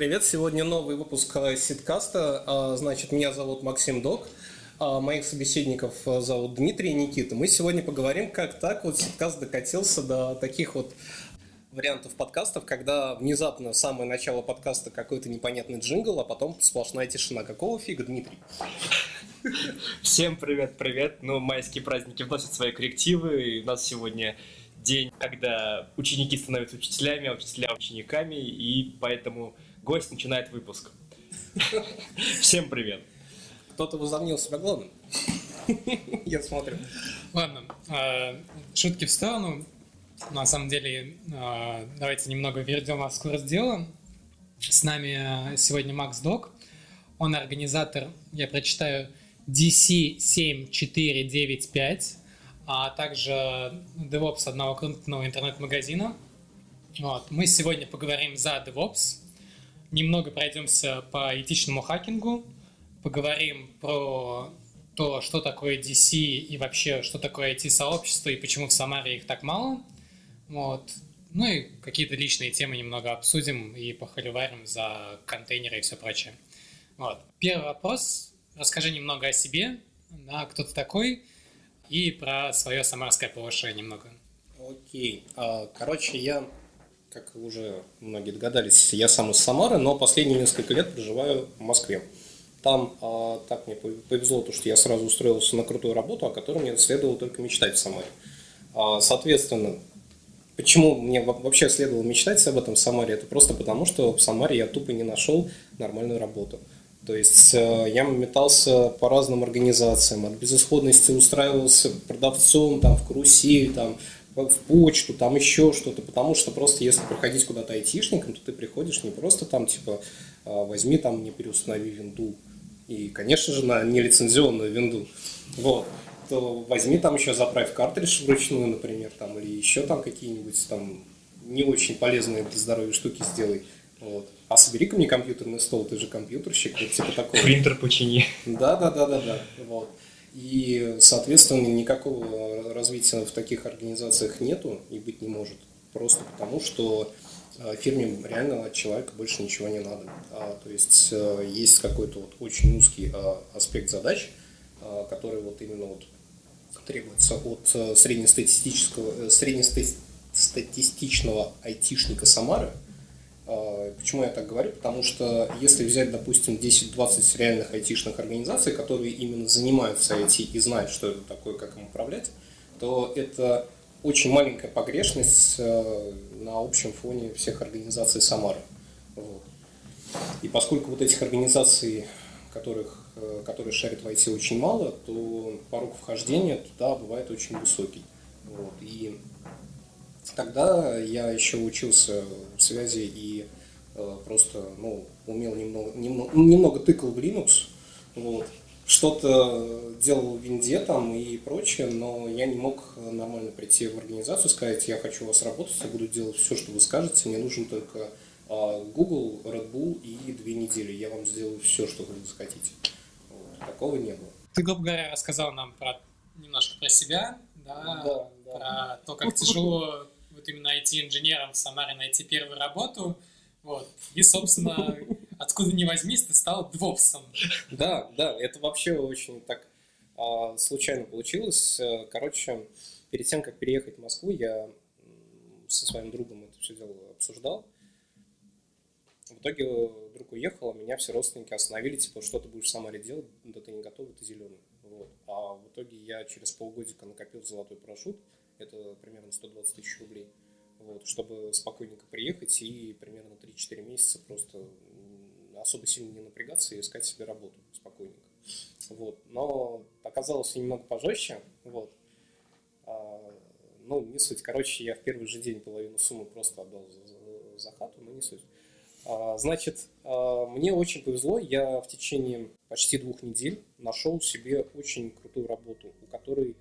привет! Сегодня новый выпуск э, Ситкаста. А, значит, меня зовут Максим Док, а моих собеседников э, зовут Дмитрий и Никита. Мы сегодня поговорим, как так вот Ситкаст докатился до таких вот вариантов подкастов, когда внезапно самое начало подкаста какой-то непонятный джингл, а потом сплошная тишина. Какого фига, Дмитрий? Всем привет-привет! Ну, майские праздники вносят свои коррективы, и у нас сегодня день, когда ученики становятся учителями, а учителя учениками, и поэтому гость начинает выпуск. Всем привет! Кто-то возомнил себя главным. Я смотрю. Ладно, а, шутки в сторону. На самом деле, а, давайте немного вернем вас в курс дела. С нами сегодня Макс Док. Он организатор, я прочитаю, DC7495 а также DevOps одного крупного интернет-магазина. Вот. Мы сегодня поговорим за DevOps, немного пройдемся по этичному хакингу, поговорим про то, что такое DC и вообще, что такое IT-сообщество и почему в Самаре их так мало. Вот. Ну и какие-то личные темы немного обсудим и похоливарим за контейнеры и все прочее. Вот. Первый вопрос. Расскажи немного о себе. Да, кто ты такой? и про свое самарское повышение немного. Окей. А, короче, я, как уже многие догадались, я сам из Самары, но последние несколько лет проживаю в Москве. Там а, так мне повезло, то, что я сразу устроился на крутую работу, о которой мне следовало только мечтать в Самаре. А, соответственно, почему мне вообще следовало мечтать об этом в Самаре, это просто потому, что в Самаре я тупо не нашел нормальную работу. То есть э, я метался по разным организациям, от безысходности устраивался продавцом там, в карусель, там, в почту, там еще что-то, потому что просто если приходить куда-то айтишником, то ты приходишь не просто там, типа, «А, возьми там, не переустанови винду, и, конечно же, на нелицензионную винду, вот, то возьми там еще заправь картридж вручную, например, там, или еще там какие-нибудь там не очень полезные для здоровья штуки сделай, вот. А собери ко мне компьютерный стол, ты же компьютерщик, вот типа такого. Принтер почини. Да, да, да, да, да. Вот. И, соответственно, никакого развития в таких организациях нету и быть не может. Просто потому, что э, фирме реально от человека больше ничего не надо. А, то есть э, есть какой-то вот очень узкий а, аспект задач, а, который вот именно вот требуется от э, среднестатистического, среднестатистичного айтишника Самары – а, почему я так говорю? Потому что если взять, допустим, 10-20 реальных айтишных организаций, которые именно занимаются IT и знают, что это такое, как им управлять, то это очень маленькая погрешность э, на общем фоне всех организаций Самары. Вот. И поскольку вот этих организаций, которых, э, которые шарят в IT очень мало, то порог вхождения туда бывает очень высокий. Вот. И Тогда я еще учился в связи и э, просто ну, умел немного, немного, немного тыкал в Linux, вот, что-то делал в винде там и прочее, но я не мог нормально прийти в организацию, сказать, я хочу у вас работать, я буду делать все, что вы скажете, мне нужен только э, Google, Red Bull и две недели, я вам сделаю все, что вы захотите. Вот, такого не было. Ты, грубо говоря, рассказал нам про немножко про себя, да, да, да. про то, как тяжело вот именно IT-инженером в Самаре найти первую работу. Вот. И, собственно, откуда ни возьмись, ты стал двопсом. Да, да, это вообще очень так а, случайно получилось. Короче, перед тем, как переехать в Москву, я со своим другом это все дело обсуждал. В итоге друг уехал, а меня все родственники остановили, типа, что ты будешь в Самаре делать, да ты не готовый, ты зеленый. Вот. А в итоге я через полгодика накопил золотой парашют, это примерно 120 тысяч рублей, вот, чтобы спокойненько приехать и примерно 3-4 месяца просто особо сильно не напрягаться и искать себе работу спокойненько. Вот. Но оказалось немного пожестче. Вот. А, ну, не суть. Короче, я в первый же день половину суммы просто отдал за, за, хату, но не суть. А, значит, а, мне очень повезло. Я в течение почти двух недель нашел себе очень крутую работу, у которой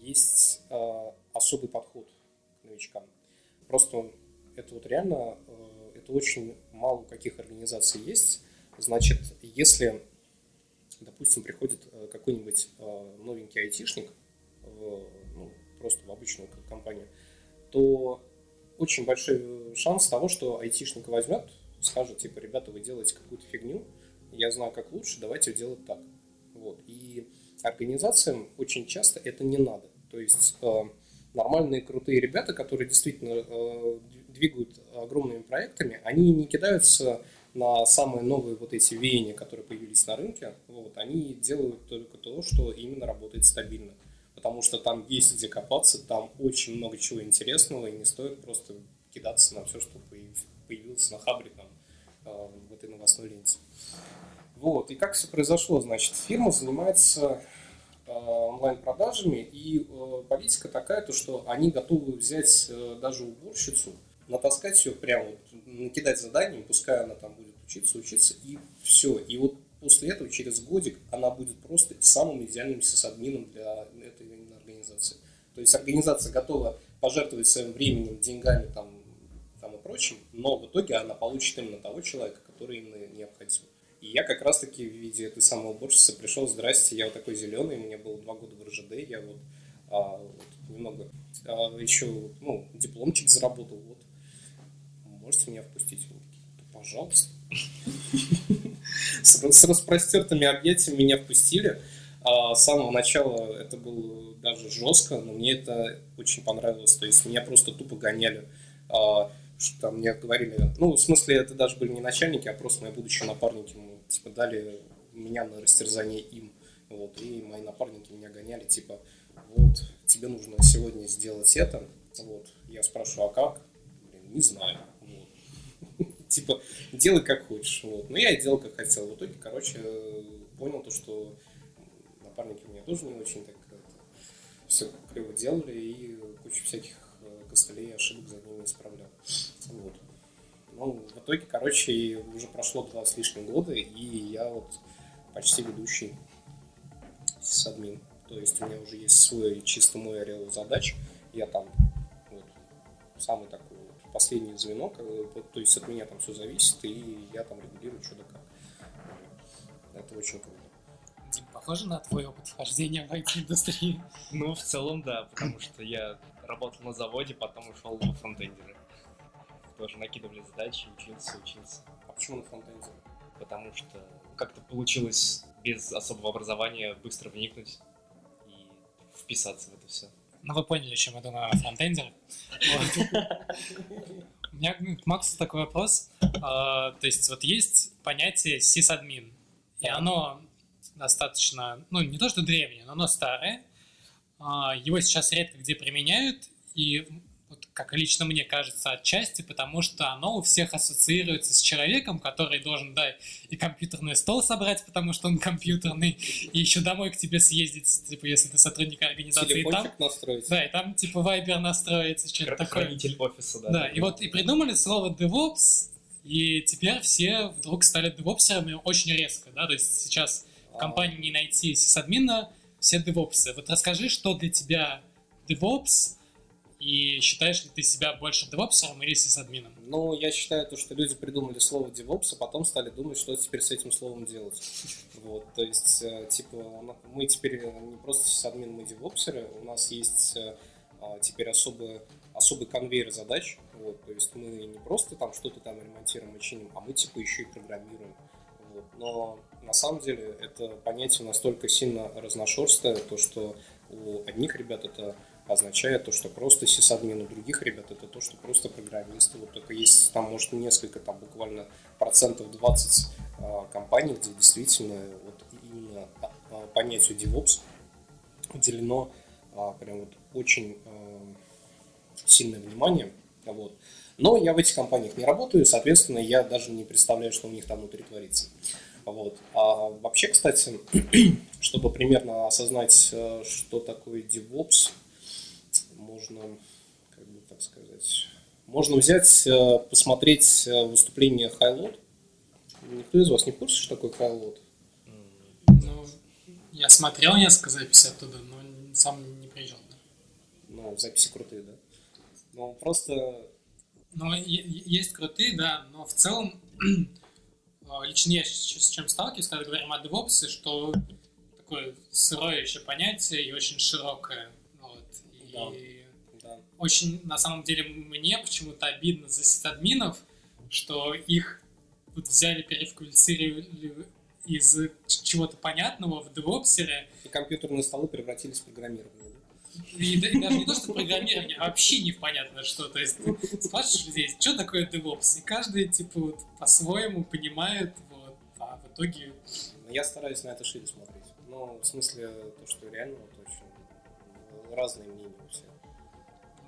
есть э, особый подход к новичкам. Просто это вот реально, э, это очень мало у каких организаций есть. Значит, если, допустим, приходит э, какой-нибудь э, новенький айтишник, ну, просто в обычную компанию, то очень большой шанс того, что айтишника возьмет, скажет, типа, ребята, вы делаете какую-то фигню, я знаю, как лучше, давайте делать так. Вот. И организациям очень часто это не надо. То есть э, нормальные крутые ребята, которые действительно э, двигают огромными проектами, они не кидаются на самые новые вот эти веяния, которые появились на рынке, вот, они делают только то, что именно работает стабильно. Потому что там есть где копаться, там очень много чего интересного, и не стоит просто кидаться на все, что появилось на хабре там, э, в этой новостной ленте. Вот, и как все произошло, значит, фирма занимается онлайн-продажами, и э, политика такая, то, что они готовы взять даже уборщицу, натаскать ее прямо, вот, накидать задание, пускай она там будет учиться, учиться, и все. И вот после этого, через годик, она будет просто самым идеальным сисадмином для этой организации. То есть организация готова пожертвовать своим временем, деньгами там, там и прочим, но в итоге она получит именно того человека, который именно необходим. И я как раз-таки в виде этой самой уборщицы пришел, здрасте, я вот такой зеленый, мне было два года в РЖД, я вот, а, вот немного а, еще ну, дипломчик заработал, вот, можете меня впустить? Пожалуйста. С распростертыми объятиями меня впустили. А с самого начала это было даже жестко, но мне это очень понравилось. То есть меня просто тупо гоняли. Что там мне говорили, ну, в смысле, это даже были не начальники, а просто мои будущие напарники. Мы, типа, дали меня на растерзание им. Вот, и мои напарники меня гоняли, типа, вот, тебе нужно сегодня сделать это. Вот, я спрашиваю, а как? Блин, не знаю типа, делай как хочешь. Вот. Но я и делал как хотел. В итоге, короче, понял то, что напарники у меня тоже не очень так все криво делали, и кучу всяких костылей и ошибок за ними исправлял. Вот. Ну, в итоге, короче, уже прошло два с лишним года, и я вот почти ведущий сисадмин. То есть у меня уже есть свой чисто мой ореол задач. Я там вот, самый такой последнее звено, то есть от меня там все зависит, и я там регулирую что да как. Это очень круто. Дим, похоже на твой опыт вхождения в IT-индустрию? Ну, в целом, да, потому что я работал на заводе, потом ушел во фронтендеры. Тоже накидывали задачи, учился, учился. А почему на фронтендере? Потому что как-то получилось без особого образования быстро вникнуть и вписаться в это все. Ну, вы поняли, чем я думаю о фронтендерах. У меня к Максу такой вопрос. А, то есть вот есть понятие сисадмин, и оно достаточно, ну, не то что древнее, но оно старое. А, его сейчас редко где применяют, и вот как лично мне кажется, отчасти, потому что оно у всех ассоциируется с человеком, который должен, да, и компьютерный стол собрать, потому что он компьютерный, и еще домой к тебе съездить, типа, если ты сотрудник организации. Телефончик там, настроить. Да, и там, типа, вайбер настроить, что-то такое. Хранитель офиса, да. Да, и вот и придумали слово DevOps, и теперь все вдруг стали девопсерами очень резко, да, то есть сейчас в а. компании не найти сисадмина, все девопсы. Вот расскажи, что для тебя DevOps, и считаешь ли ты себя больше девопсером или сисадмином? Ну, я считаю то, что люди придумали слово DevOps, а потом стали думать, что теперь с этим словом делать. Вот, то есть, э, типа, мы теперь не просто сисадмин, мы девопсеры, у нас есть э, а, теперь особый, особый конвейер задач, вот, то есть мы не просто там что-то там ремонтируем и чиним, а мы типа еще и программируем. Вот. Но на самом деле это понятие настолько сильно разношерстное, то что у одних ребят это означает то, что просто сисадмин у других ребят это то, что просто программисты. Вот только есть там, может, несколько, там буквально процентов 20 а, компаний, где действительно вот именно а, а, понятию DevOps уделено а, прям вот очень а, сильное внимание. Вот. Но я в этих компаниях не работаю, соответственно, я даже не представляю, что у них там внутри творится. Вот. А вообще, кстати, чтобы примерно осознать, э, что такое DevOps, можно, как бы так сказать, можно взять, э, посмотреть э, выступление Хайлот. Никто из вас не в курсе, что такое Хайлот? Ну, я смотрел несколько записей оттуда, но сам не приезжал. Да. Ну, записи крутые, да? Ну, просто... Ну, есть крутые, да, но в целом лично я с чем сталкиваюсь, когда говорим о DevOps, что такое сырое еще понятие и очень широкое. Вот. И да очень, на самом деле, мне почему-то обидно за сисадминов, что их вот взяли, переквалифицировали из чего-то понятного в девопсере. И компьютерные столы превратились в программирование. И, и даже не то, что программирование, а вообще непонятно что. То есть ты спрашиваешь людей, что такое DevOps, и каждый типа вот по-своему понимает, вот, а в итоге... Я стараюсь на это шире смотреть. Ну, в смысле, то, что реально вот очень разные мнения у всех.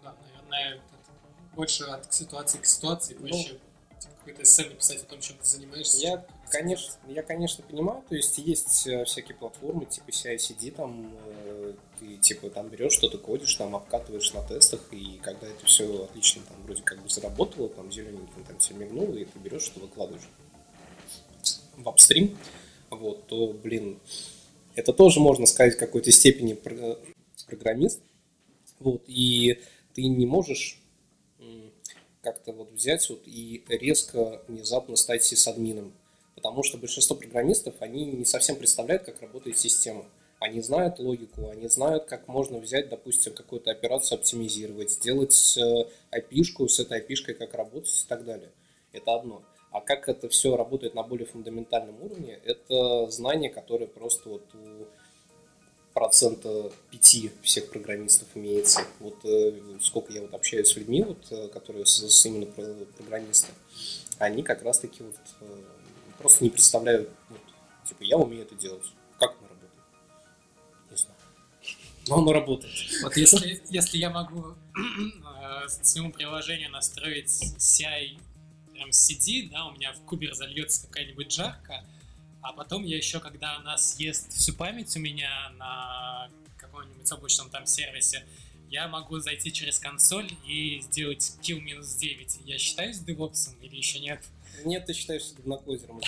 Да, наверное, это больше от ситуации к ситуации, проще ну, типа, какой-то эссе написать о том, чем ты занимаешься. Я, конечно, я, конечно, понимаю, то есть есть э, всякие платформы, типа CI-CD, там э, ты типа там берешь что-то кодишь, там обкатываешь на тестах, и когда это все отлично там вроде как бы заработало, там зелененьким там все мигнуло, и ты берешь, что выкладываешь в апстрим, вот, то, блин, это тоже можно сказать в какой-то степени программист, вот, и ты не можешь как-то вот взять вот и резко внезапно стать сисадмином, потому что большинство программистов, они не совсем представляют, как работает система. Они знают логику, они знают, как можно взять, допустим, какую-то операцию оптимизировать, сделать IP-шку с этой IP-шкой, как работать и так далее. Это одно. А как это все работает на более фундаментальном уровне, это знание, которое просто вот у процента пяти всех программистов имеется. Вот э, сколько я вот общаюсь с людьми, вот, э, которые с, с именно программисты, они как раз таки вот э, просто не представляют, вот, типа, я умею это делать. Как оно работает? Не знаю. Но оно работает. Вот если, если я могу э, своему приложению настроить CI прям CD, да, у меня в кубер зальется какая-нибудь жарка, а потом я еще, когда она съест всю память у меня на каком-нибудь обычном там сервисе, я могу зайти через консоль и сделать kill минус 9. Я считаюсь девопсом или еще нет? Нет, ты считаешься говноклозером.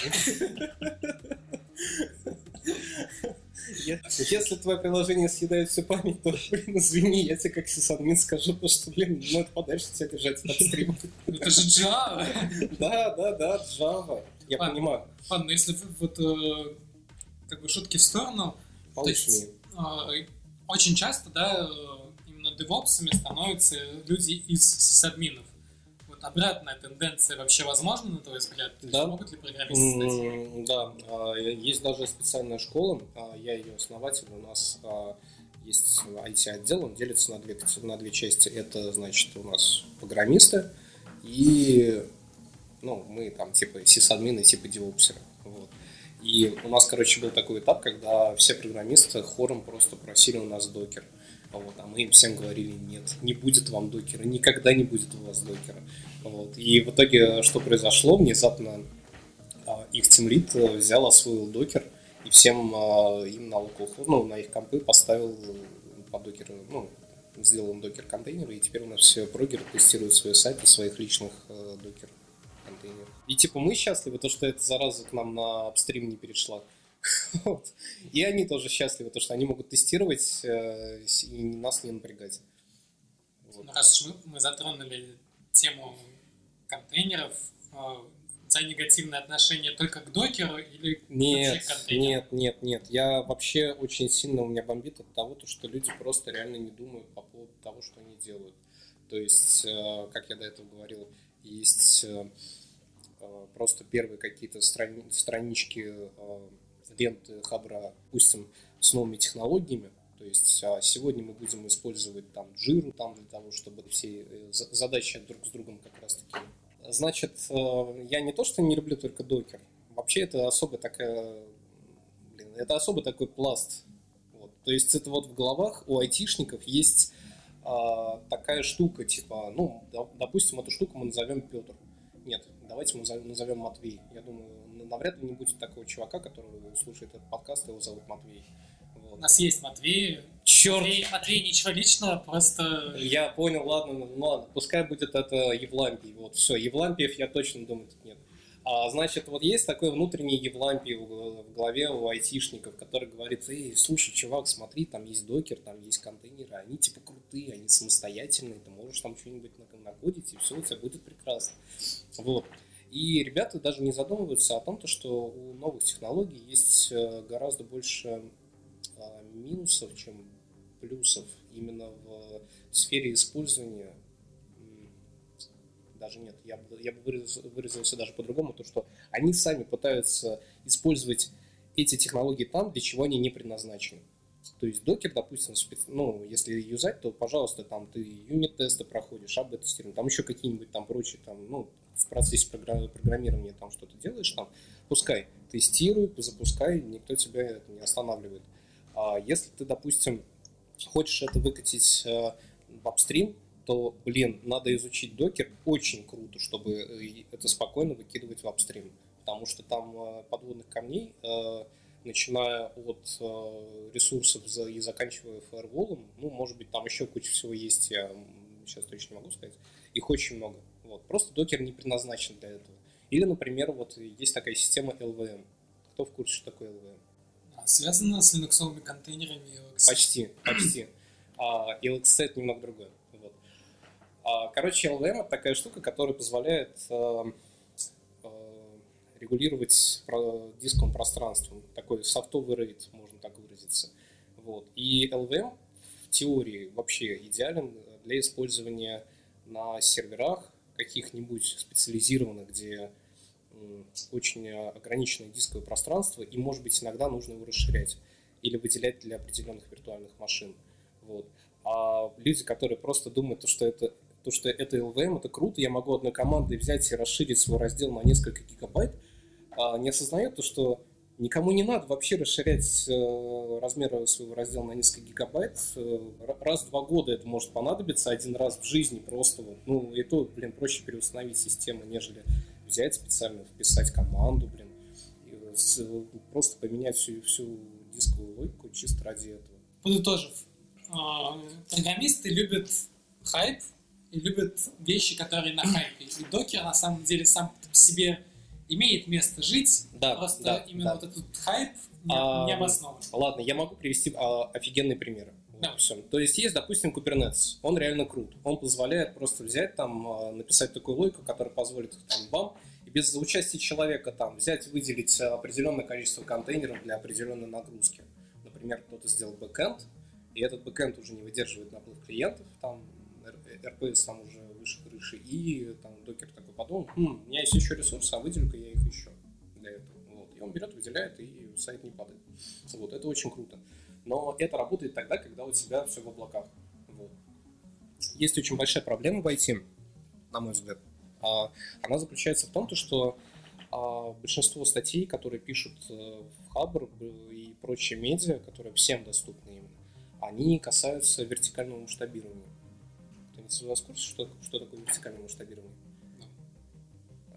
Если твое приложение съедает всю память, то, блин, извини, я тебе как сисадмин скажу, потому что, блин, ну это подальше тебя держать от стрима. Это же Java! Да, да, да, Java. Я ладно, понимаю. Ладно, если вот э, как бы шутки в сторону, то есть, э, очень часто, да, э, именно девопсами становятся люди из сисадминов. Обратная тенденция вообще возможна, на твой взгляд? То да. Есть, могут ли программисты стать? Mm, да, а, есть даже специальная школа, а, я ее основатель, у нас а, есть IT-отдел, он делится на две, на две части. Это, значит, у нас программисты и ну, мы там типа сисадмины, типа девопсеры. Вот. И у нас, короче, был такой этап, когда все программисты хором просто просили у нас докер. Вот, а мы им всем говорили, нет, не будет вам докера, никогда не будет у вас докера. Вот. И в итоге что произошло? Внезапно а, их тимлит взял, освоил докер, и всем а, им на local, ну, на их компы поставил по докеру, ну, сделал им докер контейнеры, и теперь у нас все прогеры тестируют свои сайты своих личных э, докеров контейнер. И типа мы счастливы, то, что эта зараза к нам на апстрим не перешла. Вот. И они тоже счастливы, то, что они могут тестировать э, и нас не напрягать. Вот. Ну, раз мы, мы затронули тему контейнеров, э, тебя негативное отношение только к докеру или нет, вообще к контейнеру? Нет, нет, нет. Я вообще очень сильно у меня бомбит от того, то, что люди просто реально не думают по поводу того, что они делают. То есть, э, как я до этого говорил, есть э, Э, просто первые какие-то страни странички э, ленты Хабра, допустим, с новыми технологиями. То есть а сегодня мы будем использовать там джиру там для того, чтобы все э, задачи друг с другом как раз таки. Значит, я не то, что не люблю только докер. Вообще это особо такая, блин, это особо такой пласт. Вот. То есть это вот в головах у айтишников есть а, такая штука, типа, ну, допустим, эту штуку мы назовем Петр. Нет, давайте мы назовем Матвей. Я думаю, навряд ли не будет такого чувака, который слушает этот подкаст, его зовут Матвей. Вот. У нас есть Матвей. Черт! Матвей, Матвей ничего личного, просто... Я понял, ладно, ну ладно, пускай будет это Евлампий. Вот, все, Евлампиев я точно думаю тут нет. А, значит, вот есть такой внутренний Евлампий в голове у айтишников, который говорит, эй, слушай, чувак, смотри, там есть докер, там есть контейнеры, они типа крутые, они самостоятельные, ты можешь там что-нибудь накодить, и все у тебя будет прекрасно. Вот. И ребята даже не задумываются о том, что у новых технологий есть э, гораздо больше а, минусов, чем плюсов именно в сфере использования даже нет, я бы, я бы выразился, выразился даже по-другому, то что они сами пытаются использовать эти технологии там, для чего они не предназначены. То есть докер, допустим, специ... ну, если юзать, то, пожалуйста, там ты юнит-тесты проходишь, АБ-тестирование, там еще какие-нибудь там прочие, там, ну, в процессе программирования там что-то делаешь, там, пускай, тестируй, запускай, никто тебя это не останавливает. А если ты, допустим, хочешь это выкатить э, в апстрим, то, блин, надо изучить докер очень круто, чтобы э, это спокойно выкидывать в апстрим. Потому что там э, подводных камней, начиная от ресурсов и заканчивая фаерволом, ну, может быть, там еще куча всего есть, я сейчас точно не могу сказать. Их очень много. Вот. Просто докер не предназначен для этого. Или, например, вот есть такая система LVM. Кто в курсе, что такое LVM? А связано с линуксовыми контейнерами LXC? Почти, почти. А LXC это немного другое. Вот. А, короче, LVM это такая штука, которая позволяет э, э, регулировать дисковым пространством. Такой софтовый рейд, можно так выразиться. Вот. И LVM в теории вообще идеален для использования на серверах каких-нибудь специализированных, где очень ограниченное дисковое пространство, и, может быть, иногда нужно его расширять или выделять для определенных виртуальных машин. Вот. А люди, которые просто думают, что это, то, что это LVM, это круто, я могу одной командой взять и расширить свой раздел на несколько гигабайт, не осознают то, что никому не надо вообще расширять э, размеры своего раздела на несколько гигабайт. Э, раз в два года это может понадобиться, один раз в жизни просто. Вот, ну, и то, блин, проще переустановить систему, нежели взять специально, вписать команду, блин, просто поменять всю, всю дисковую логику чисто ради этого. Подытожив, а, программисты любят хайп и любят вещи, которые на хайпе. И докер на самом деле сам по себе имеет место жить, да, просто да, именно да. вот этот хайп не, а, не обоснован. Ладно, я могу привести а, офигенные примеры. Да. Все. То есть есть, допустим, Kubernetes. Он реально крут. Он позволяет просто взять там, а, написать такую логику, которая позволит там вам и без участия человека там взять, выделить определенное количество контейнеров для определенной нагрузки. Например, кто-то сделал бэкэнд, и этот бэкэнд уже не выдерживает наплыв клиентов, там RPS там уже выше и там докер такой подумал, хм, у меня есть еще ресурсы, а выделю-ка я их еще для этого. Вот. И он берет, выделяет, и сайт не падает. Вот, это очень круто. Но это работает тогда, когда у тебя все в облаках. Вот. Есть очень большая проблема в IT, на мой взгляд. А, она заключается в том, что а, большинство статей, которые пишут э, в Хабр и прочие медиа, которые всем доступны именно, они касаются вертикального масштабирования. Кто-нибудь из вас в курсе, что, что такое вертикальное масштабирование?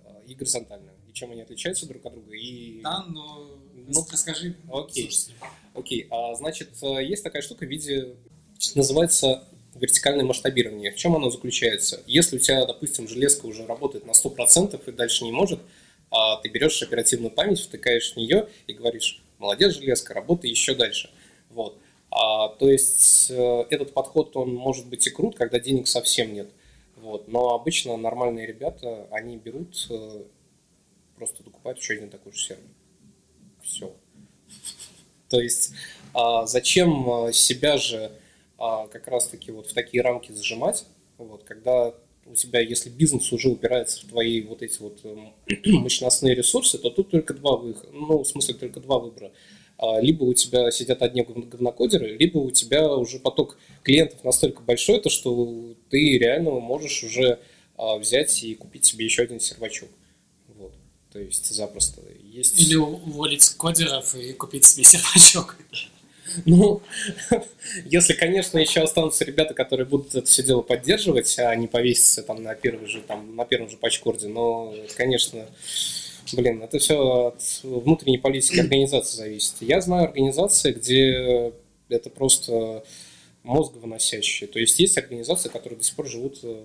Да. И горизонтальное. И чем они отличаются друг от друга? И... Да, но ну, расскажи. Окей. Окей. А, значит, э, есть такая штука в виде, называется вертикальное масштабирование. В чем оно заключается? Если у тебя, допустим, железка уже работает на 100% и дальше не может, а ты берешь оперативную память, втыкаешь в нее и говоришь, молодец, железка, работай еще дальше. Вот. А, то есть э, этот подход, он может быть и крут, когда денег совсем нет. Вот. Но обычно нормальные ребята, они берут, э, просто докупают еще один такой же сервер все. То есть а, зачем а, себя же а, как раз-таки вот в такие рамки зажимать, вот, когда у тебя, если бизнес уже упирается в твои вот эти вот мощностные ресурсы, то тут только два выхода, ну, в смысле, только два выбора. Либо у тебя сидят одни говнокодеры, либо у тебя уже поток клиентов настолько большой, то что ты реально можешь уже взять и купить себе еще один сервачок. Вот. То есть запросто есть... Или уволить кодеров и купить себе сервачок. Ну, если, конечно, еще останутся ребята, которые будут это все дело поддерживать, а не повеситься там на первый же, там, на первом же пачкорде, но, конечно, блин, это все от внутренней политики организации зависит. Я знаю организации, где это просто мозг выносящие. То есть есть организации, которые до сих пор живут э,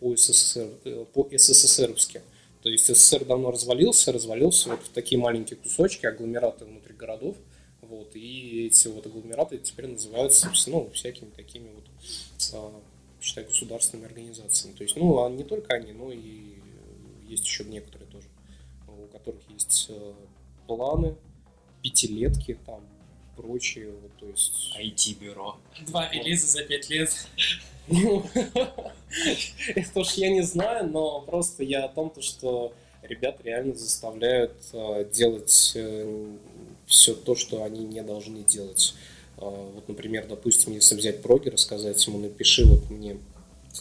по СССР, э, по СССРовски. То есть СССР давно развалился, развалился вот в такие маленькие кусочки, агломераты внутри городов. Вот, и эти вот агломераты теперь называются ну, всякими такими вот, а, считай, государственными организациями. То есть, ну, а не только они, но и есть еще некоторые которых есть э, планы, пятилетки там, прочие, вот, то есть... IT-бюро. Два релиза за пять лет. Это уж я не знаю, но просто я о том, что ребят реально заставляют э, делать э, все то, что они не должны делать. Вот, например, допустим, если взять прогера, сказать ему, напиши вот мне,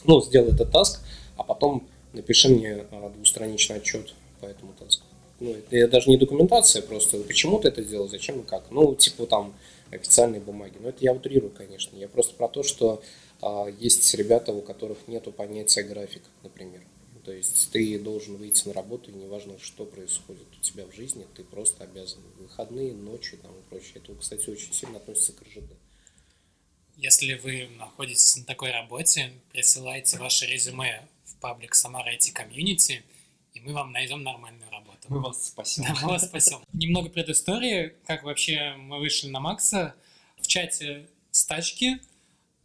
ну, сделай этот таск, а потом напиши мне двустраничный отчет по этому таску. Ну, это даже не документация, просто почему ты это делал, зачем и как. Ну, типа там официальные бумаги. Но это я утрирую, конечно. Я просто про то, что а, есть ребята, у которых нет понятия график, например. То есть ты должен выйти на работу, и неважно, что происходит у тебя в жизни, ты просто обязан. Выходные, ночи там, и прочее. Это, кстати, очень сильно относится к РЖД. Если вы находитесь на такой работе, присылайте ваше резюме в паблик Самара IT Community, и мы вам найдем нормальную работу. Мы вас спасем. Да, мы вас спасем. Немного предыстории, как вообще мы вышли на Макса. В чате стачки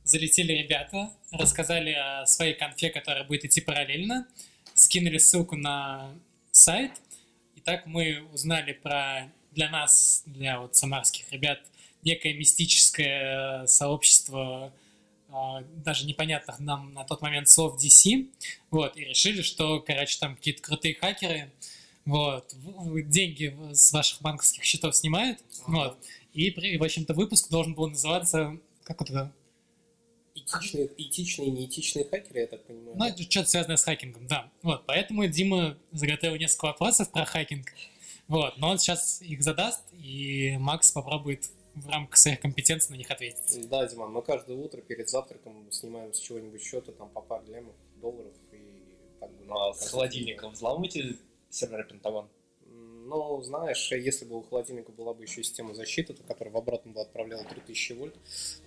залетели ребята, рассказали о своей конфе, которая будет идти параллельно, скинули ссылку на сайт, и так мы узнали про для нас, для вот самарских ребят, некое мистическое сообщество а, даже непонятных нам на тот момент слов DC, вот, и решили, что, короче, там какие-то крутые хакеры, вот, деньги с ваших банковских счетов снимают, вот, и, в общем-то, выпуск должен был называться, как это, Этичные, этичные, неэтичные хакеры, я так понимаю. Ну, это что-то связанное с хакингом, да. Вот, поэтому Дима заготовил несколько вопросов про хакинг. Вот, но он сейчас их задаст, и Макс попробует в рамках своих компетенций на них ответить. Да, Диман, мы каждое утро перед завтраком снимаем с чего-нибудь счета там по паре лемов, долларов и так. Ну, а с холодильником взламываете сервер Пентагон? Ну, знаешь, если бы у холодильника была бы еще система защиты, то, которая в обратном бы отправляла 3000 вольт,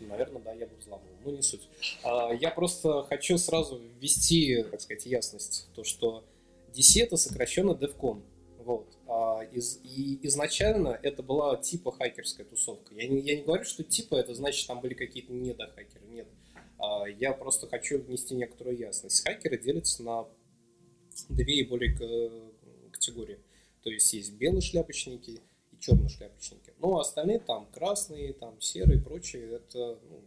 наверное, да, я бы взламывал. Ну, не суть. А, я просто хочу сразу ввести, так сказать, ясность. То, что DC это сокращенно DevCon. Вот. А, из, и изначально это была типа хакерская тусовка. Я не, я не говорю, что типа это значит, там были какие-то недохакеры. Нет. А, я просто хочу внести некоторую ясность. Хакеры делятся на две и более категории. То есть есть белые шляпочники и черные шляпочники. Ну, а остальные там красные, там серые и прочие, это ну,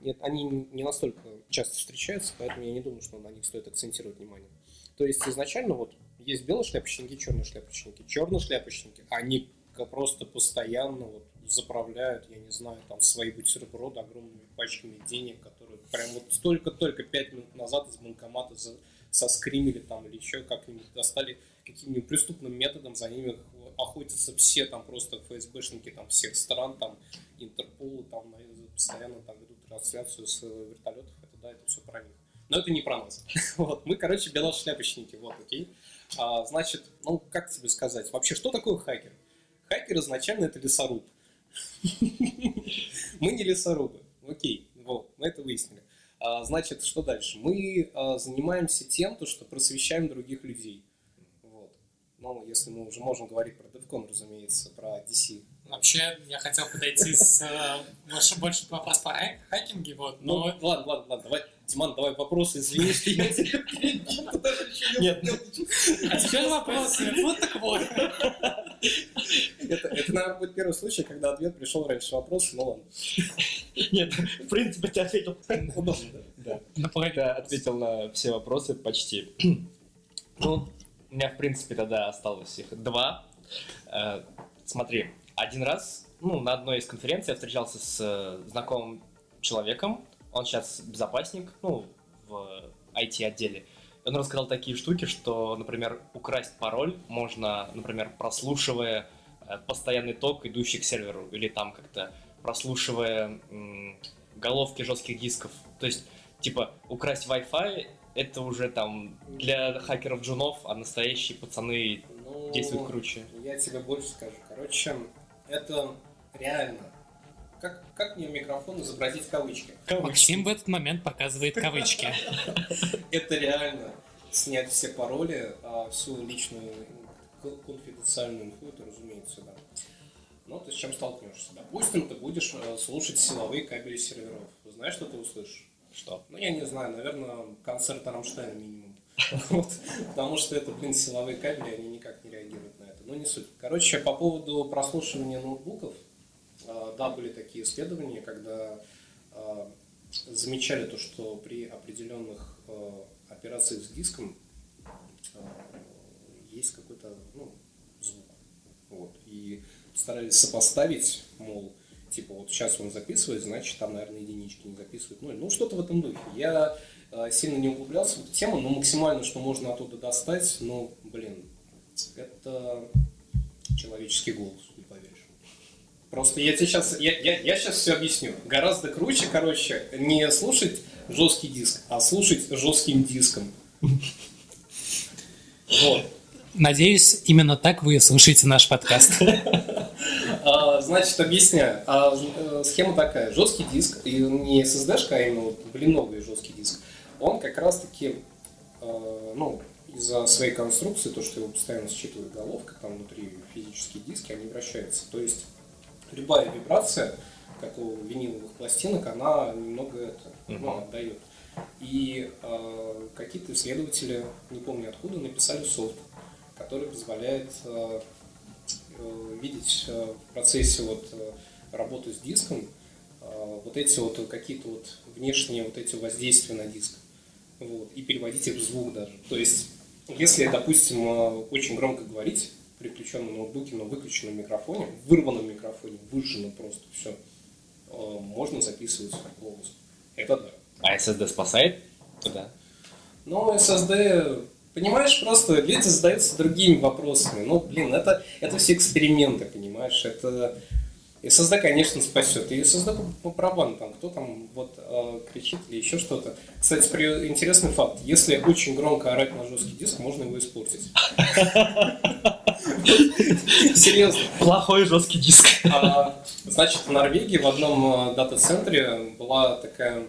нет, они не настолько часто встречаются, поэтому я не думаю, что на них стоит акцентировать внимание. То есть изначально вот есть белые шляпочники, черные шляпочники. Черные шляпочники, они просто постоянно вот заправляют, я не знаю, там свои бутерброды огромными пачками денег, которые прям вот столько-только пять минут назад из банкомата соскримили там или еще как-нибудь достали каким-нибудь преступным методом, за ними охотятся все там просто ФСБшники там всех стран, там Интерпол, там постоянно там ведут трансляцию с вертолетов, это да, это все про них. Но это не про нас. вот, мы, короче, белошляпочники, вот, окей. А, значит, ну, как тебе сказать, вообще, что такое хакер? Хакер изначально это лесоруб. мы не лесорубы, окей, вот, мы это выяснили. А, значит, что дальше? Мы а, занимаемся тем, то, что просвещаем других людей. Ну, если мы уже можем говорить про DevCon, разумеется, про DC. Вообще, я хотел подойти с э, больше, больше вопрос по хакинге, вот, но... Ну, ладно, ладно, ладно, давай, Диман, давай вопросы, извини, что я тебе Нет, а теперь вопрос, вот так вот. Это, это, наверное, будет первый случай, когда ответ пришел раньше вопроса, ну ладно. Нет, в принципе, ты ответил. Удобно, да? Да. Ты ответил на все вопросы почти. Ну, у меня, в принципе, тогда осталось их два. Э, смотри, один раз, ну, на одной из конференций я встречался с э, знакомым человеком. Он сейчас безопасник, ну, в IT-отделе. Он рассказал такие штуки, что, например, украсть пароль можно, например, прослушивая э, постоянный ток, идущий к серверу, или там как-то прослушивая головки жестких дисков. То есть, типа, украсть Wi-Fi это уже там для хакеров-джунов, а настоящие пацаны ну, действуют круче. Я тебе больше скажу. Короче, это реально. Как, как мне в микрофон изобразить кавычки? кавычки? Максим в этот момент показывает кавычки. Это реально снять все пароли, а всю личную конфиденциальную инфу, это, разумеется, да. Но ты с чем столкнешься? Допустим, ты будешь э, слушать силовые кабели серверов. Знаешь, что ты услышишь? Что? Ну, я не знаю, наверное, концерт Рамштайна минимум. Вот. Потому что это, блин, силовые кабели, они никак не реагируют на это. Но не суть. Короче, по поводу прослушивания ноутбуков, а, да, были такие исследования, когда а, замечали то, что при определенных э, операциях с диском есть какой-то ну, звук. Вот. И старались сопоставить, мол, типа вот сейчас он записывает, значит там, наверное, единички не записывает ноль. Ну, что-то в этом духе. Я э, сильно не углублялся в эту тему, но максимально, что можно оттуда достать, ну, блин, это человеческий голос, не поверишь. Просто я тебе сейчас, я, я, я сейчас все объясню. Гораздо круче, короче, не слушать жесткий диск, а слушать жестким диском. Вот. Надеюсь, именно так вы слушаете наш подкаст. Значит, объясняю. А, э, схема такая. Жесткий диск, и не SSD-шка, а именно вот блиновый жесткий диск, он как раз-таки, э, ну, из-за своей конструкции, то, что его постоянно считывает головка, там внутри физические диски, они вращаются. То есть любая вибрация, как у виниловых пластинок, она немного это, ну, отдает. И э, какие-то исследователи, не помню откуда, написали софт, который позволяет Э, видеть э, в процессе вот э, работы с диском вот эти вот какие-то вот внешние вот эти воздействия на диск. Вот, и переводить их в звук даже. То есть, если, допустим, очень громко говорить при включенном ноутбуке, но выключенном микрофоне, вырванном микрофоне, выжженном просто все, можно записывать голос. Это да. А SSD спасает? Да. Но SSD Понимаешь, просто люди задаются другими вопросами. Ну, блин, это, это все эксперименты, понимаешь? Это SSD, конечно, спасет. И SSD по, по барабану, там, кто там вот э, кричит или еще что-то. Кстати, при, интересный факт. Если очень громко орать на жесткий диск, можно его испортить. Серьезно. Плохой жесткий диск. А, значит, в Норвегии в одном э, дата-центре была такая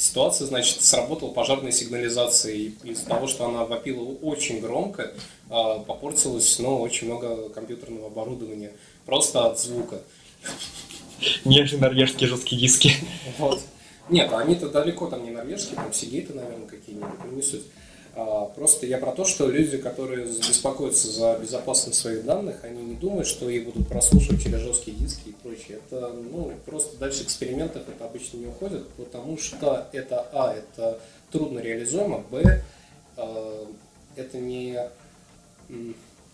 ситуация, значит, сработала пожарная сигнализация. И из-за того, что она вопила очень громко, а, попортилось ну, очень много компьютерного оборудования просто от звука. Нежные норвежские жесткие диски. Вот. Нет, они-то далеко там не норвежские, там сигейты, наверное, какие-нибудь, не суть. А, просто я про то, что люди, которые беспокоятся за безопасность своих данных, они не думают, что их будут прослушивать через жесткие диски и прочее. Это ну, просто дальше экспериментов это обычно не уходит, потому что это, а, это трудно реализуемо, б, а, это не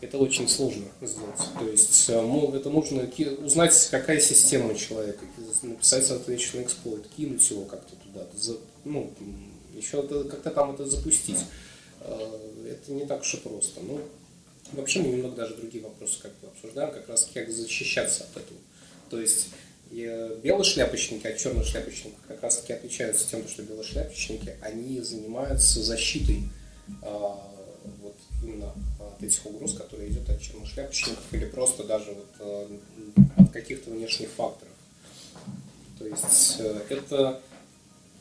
это очень сложно сделать. То есть э, это нужно узнать, какая система у человека, написать соответственно эксплойт, кинуть его как-то туда, ну, еще как-то там это запустить. Э, это не так уж и просто. Ну, вообще мы немного даже другие вопросы как бы обсуждаем, как раз как защищаться от этого. То есть белые шляпочники от черных шляпочников как раз таки отличаются тем, что белые шляпочники, они занимаются защитой э, вот именно от этих угроз, которые идут от черных шляпочников или просто даже вот э, от каких-то внешних факторов. То есть это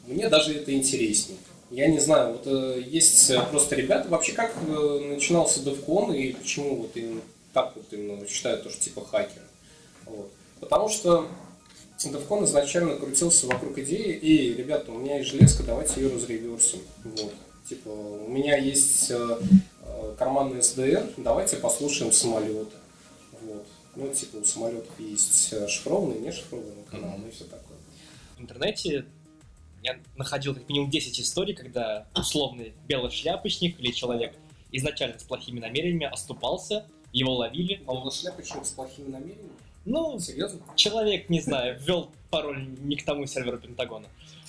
мне даже это интереснее. Я не знаю, вот э, есть э, просто ребята, вообще как э, начинался DevCon и почему вот именно так вот именно считают то, что типа хакер. Вот. Потому что DevCon изначально крутился вокруг идеи, и, ребята, у меня есть железка, давайте ее разреверсим. Вот. Типа, у меня есть карманный SDR, давайте послушаем самолеты. Вот. Ну, типа, у самолетов есть шифрованные, не шифрованные каналы, mm-hmm. и все такое. В интернете я находил как минимум 10 историй, когда условный белый шляпочник или человек изначально с плохими намерениями оступался, его ловили. А он шляпочник с плохими намерениями? Ну, Серьезно? человек, не знаю, ввел пароль не к тому серверу Пентагона.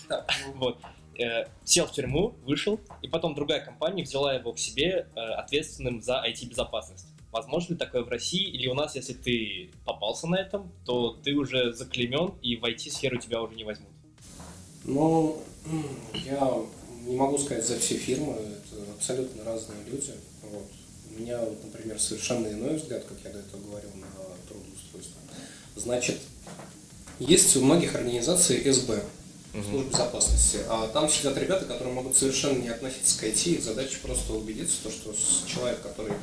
Так. Вот. Э, сел в тюрьму, вышел, и потом другая компания взяла его к себе э, ответственным за IT-безопасность. Возможно ли такое в России, или у нас, если ты попался на этом, то ты уже заклемен, и в IT-сферу тебя уже не возьмут? Ну, я не могу сказать за все фирмы, это абсолютно разные люди. Вот. У меня, вот, например, совершенно иной взгляд, как я до этого говорил, на трудоустройство. Значит, есть у многих организаций СБ, службы безопасности, а там сидят ребята, которые могут совершенно не относиться к IT, их задача просто убедиться, то, что человек, который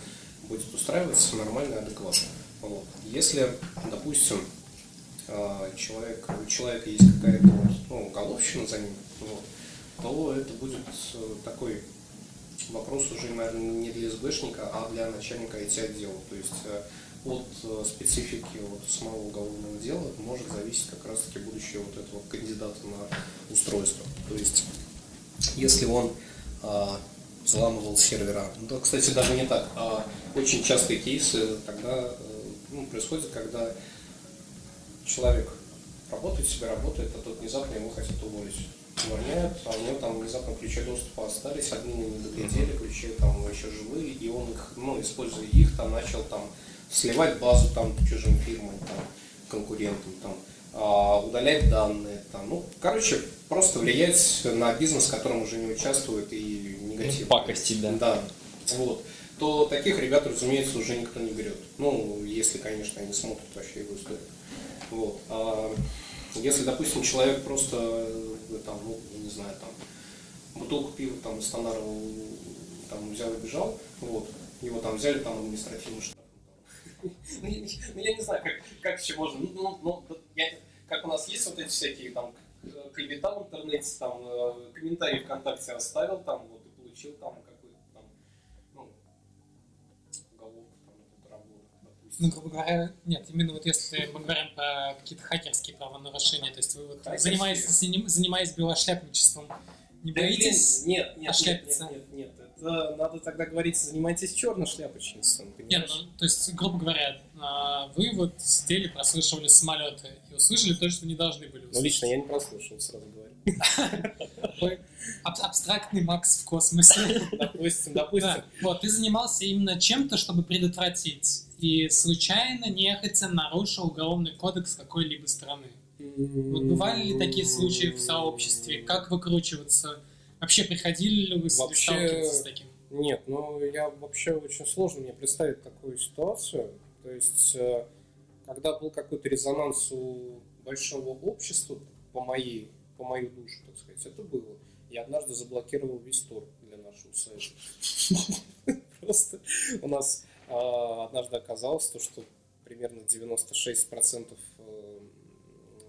будет устраиваться, нормальный, адекватный. Вот. Если, допустим, человек, у человека есть какая-то ну, головщина за ним, вот, то это будет э, такой вопрос уже, наверное, не для СБшника, а для начальника IT-отдела. То есть э, от э, специфики вот самого уголовного дела может зависеть как раз-таки будущее вот этого кандидата на устройство. То есть, если он а, взламывал сервера, да, кстати, даже не так, а очень частые кейсы тогда ну, происходят, когда человек работает себе, работает, а тут внезапно его хотят уволить. Увольняют, а у него там внезапно ключи доступа остались, админы не доглядели, ключи там еще живые, и он их, ну, используя их, там начал там сливать базу там чужим фирмам, там, конкурентам, там, а, удалять данные, там, ну, короче, просто влиять на бизнес, в котором уже не участвует и негативно. Ну, пакости, да. Да, вот. То таких ребят, разумеется, уже никто не берет. Ну, если, конечно, они смотрят вообще его историю. Вот. А если, допустим, человек просто, э, там, ну, не знаю, там, бутылку пива там из Станара там взял и бежал, вот, его там взяли там административный штраф. Ну, ну, я не знаю, как, еще можно, ну, ну, я, как у нас есть вот эти всякие там клевета в интернете, там, э, комментарии ВКонтакте оставил, там, вот, и получил там, Ну, грубо говоря, нет, именно вот если мы говорим про какие-то хакерские правонарушения, то есть вы вот занимаетесь, занимаясь белошляпничеством, не да боитесь нет, нет, нет, нет, нет, нет, это надо тогда говорить, занимайтесь черно-шляпочницем, Нет, ну, то есть, грубо говоря, а, вы вот сидели, прослушивали самолеты и услышали то, что не должны были услышать. Ну, лично я не прослушал, сразу говорю. Абстрактный Макс в космосе. Допустим, допустим. Вот, ты занимался именно чем-то, чтобы предотвратить, и случайно, нехотя нарушил уголовный кодекс какой-либо страны. Вот бывали ли такие случаи в сообществе? Как выкручиваться? Вообще приходили ли вы вообще... сталкиваться с таким? Нет, ну я вообще очень сложно мне представить такую ситуацию. То есть, э, когда был какой-то резонанс у большого общества по моей, по мою душу, так сказать, это было. Я однажды заблокировал весь тур для нашего сайта. Просто у нас однажды оказалось то, что примерно 96% э,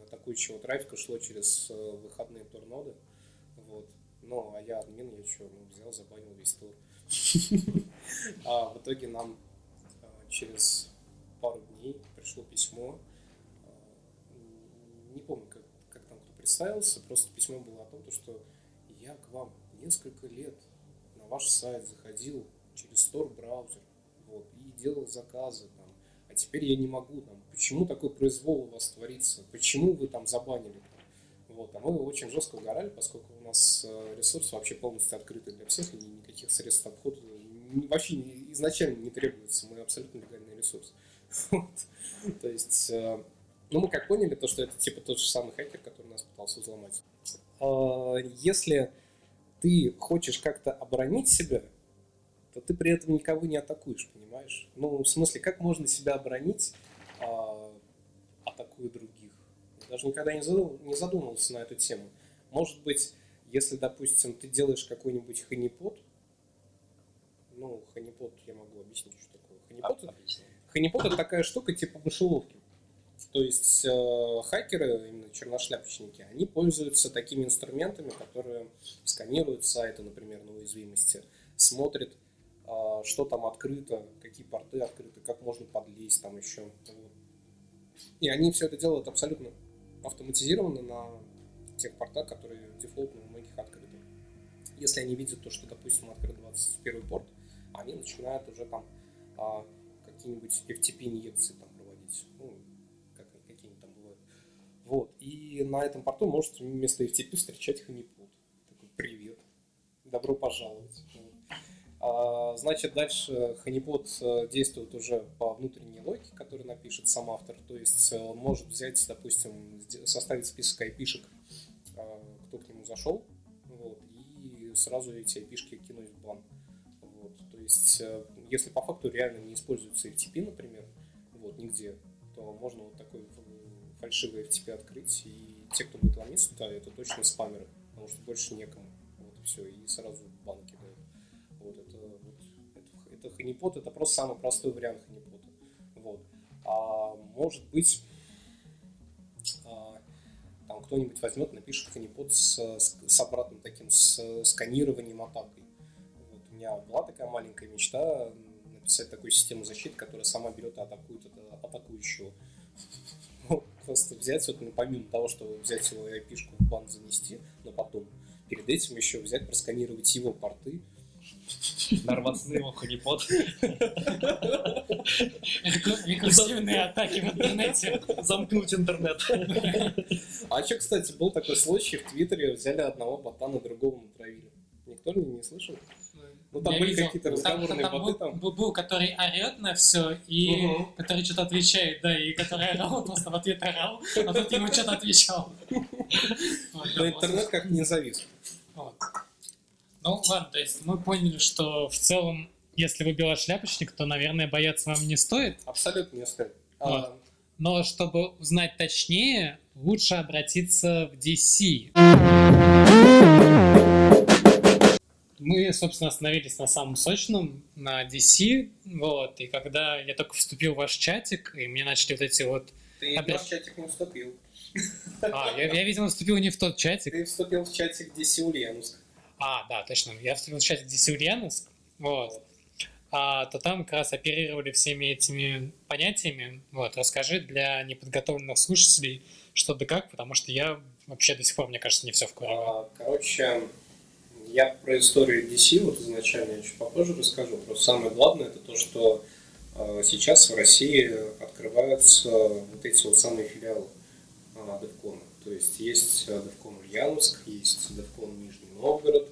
атакующего трафика шло через э, выходные турноды. Вот. Ну, а я админ, я что, ну, взял, забанил весь тур. А в итоге нам а, через пару дней пришло письмо. А, не помню, как, как там кто представился, просто письмо было о том, что я к вам несколько лет на ваш сайт заходил через Store браузер делал заказы там, а теперь я не могу там, почему такой произвол у вас творится, почему вы там забанили вот, а мы очень жестко угорали, поскольку у нас э, ресурс вообще полностью открытый для всех, и никаких средств обхода вообще изначально не требуется. Мы абсолютно легальный ресурс. Вот. То есть, э, ну, мы как поняли, то, что это типа тот же самый хакер, который нас пытался взломать. А, если ты хочешь как-то оборонить себя, то ты при этом никого не атакуешь, понимаешь? Ну, в смысле, как можно себя оборонить, а, атакуя других? даже никогда не, задум, не задумывался на эту тему. Может быть, если, допустим, ты делаешь какой-нибудь ханипот, ну, ханипот я могу объяснить, что такое. Ханипот, а, ханипот это такая штука типа мышеловки. То есть э, хакеры, именно черношляпочники, они пользуются такими инструментами, которые сканируют сайты, например, на уязвимости, смотрят, что там открыто, какие порты открыты, как можно подлезть там еще. Вот. И они все это делают абсолютно автоматизировано на тех портах, которые дефолтно у многих открыты. Если они видят то, что, допустим, открыт 21 порт, они начинают уже там а, какие-нибудь FTP-инъекции там проводить, ну, как, какие-нибудь там бывают. Вот, и на этом порту может вместо FTP встречать ханипут. Такой, привет, добро пожаловать. А, значит, дальше Honeypot э, действует уже по внутренней логике, которую напишет сам автор. То есть э, он может взять, допустим, составить список айпишек, а, кто к нему зашел, вот, и сразу эти айпишки кинуть в бан. Вот, то есть, э, если по факту реально не используется FTP, например, вот, нигде, то можно вот такой фальшивый FTP открыть, и те, кто будет ломиться, да, это точно спамеры, потому что больше некому. Вот все, и сразу банки это ханипот, это просто самый простой вариант ханипота. Вот. А может быть, а, там кто-нибудь возьмет, напишет ханипот с, с, с обратным таким, с сканированием атакой. Вот. У меня была такая маленькая мечта написать такую систему защиты, которая сама берет и атакует это атакующего. просто взять, вот, ну, помимо того, что взять его IP-шку в бан занести, но потом перед этим еще взять, просканировать его порты, Нарваться на его ханипот. Рекурсивные атаки в интернете. Замкнуть интернет. А что, кстати, был такой случай в Твиттере, взяли одного бота на другого натравили. Никто не, слышал? Ну, там Я были какие-то Там- разговорные там боты был, там. был- был, который орет на все, и Мгм. который что-то отвечает, да, и который орал, просто в ответ орал, а тут ему что-то отвечал. Но интернет как не завис. Ну ладно, то есть мы поняли, что в целом, если вы белошляпочник, то, наверное, бояться вам не стоит. Абсолютно не стоит. А, Вот. Но чтобы узнать точнее, лучше обратиться в DC. Мы, собственно, остановились на самом сочном, на DC, вот, и когда я только вступил в ваш чатик, и мне начали вот эти вот... Ты А, в наш чатик не вступил. А, я, я, видимо, вступил не в тот чатик. Ты вступил в чатик DC Ульяновск. А, да, точно. Я вступил в чатик DC Ульяновск, вот. А, то там как раз оперировали всеми этими понятиями. Вот, расскажи для неподготовленных слушателей, что да как, потому что я вообще до сих пор, мне кажется, не все в курсе. А, Короче, я про историю DC вот изначально чуть попозже расскажу. Просто самое главное это то, что а, сейчас в России открываются вот эти вот самые филиалы а, Девкона. То есть есть Девкон Ульяновск, есть Девкон Нижний Новгород,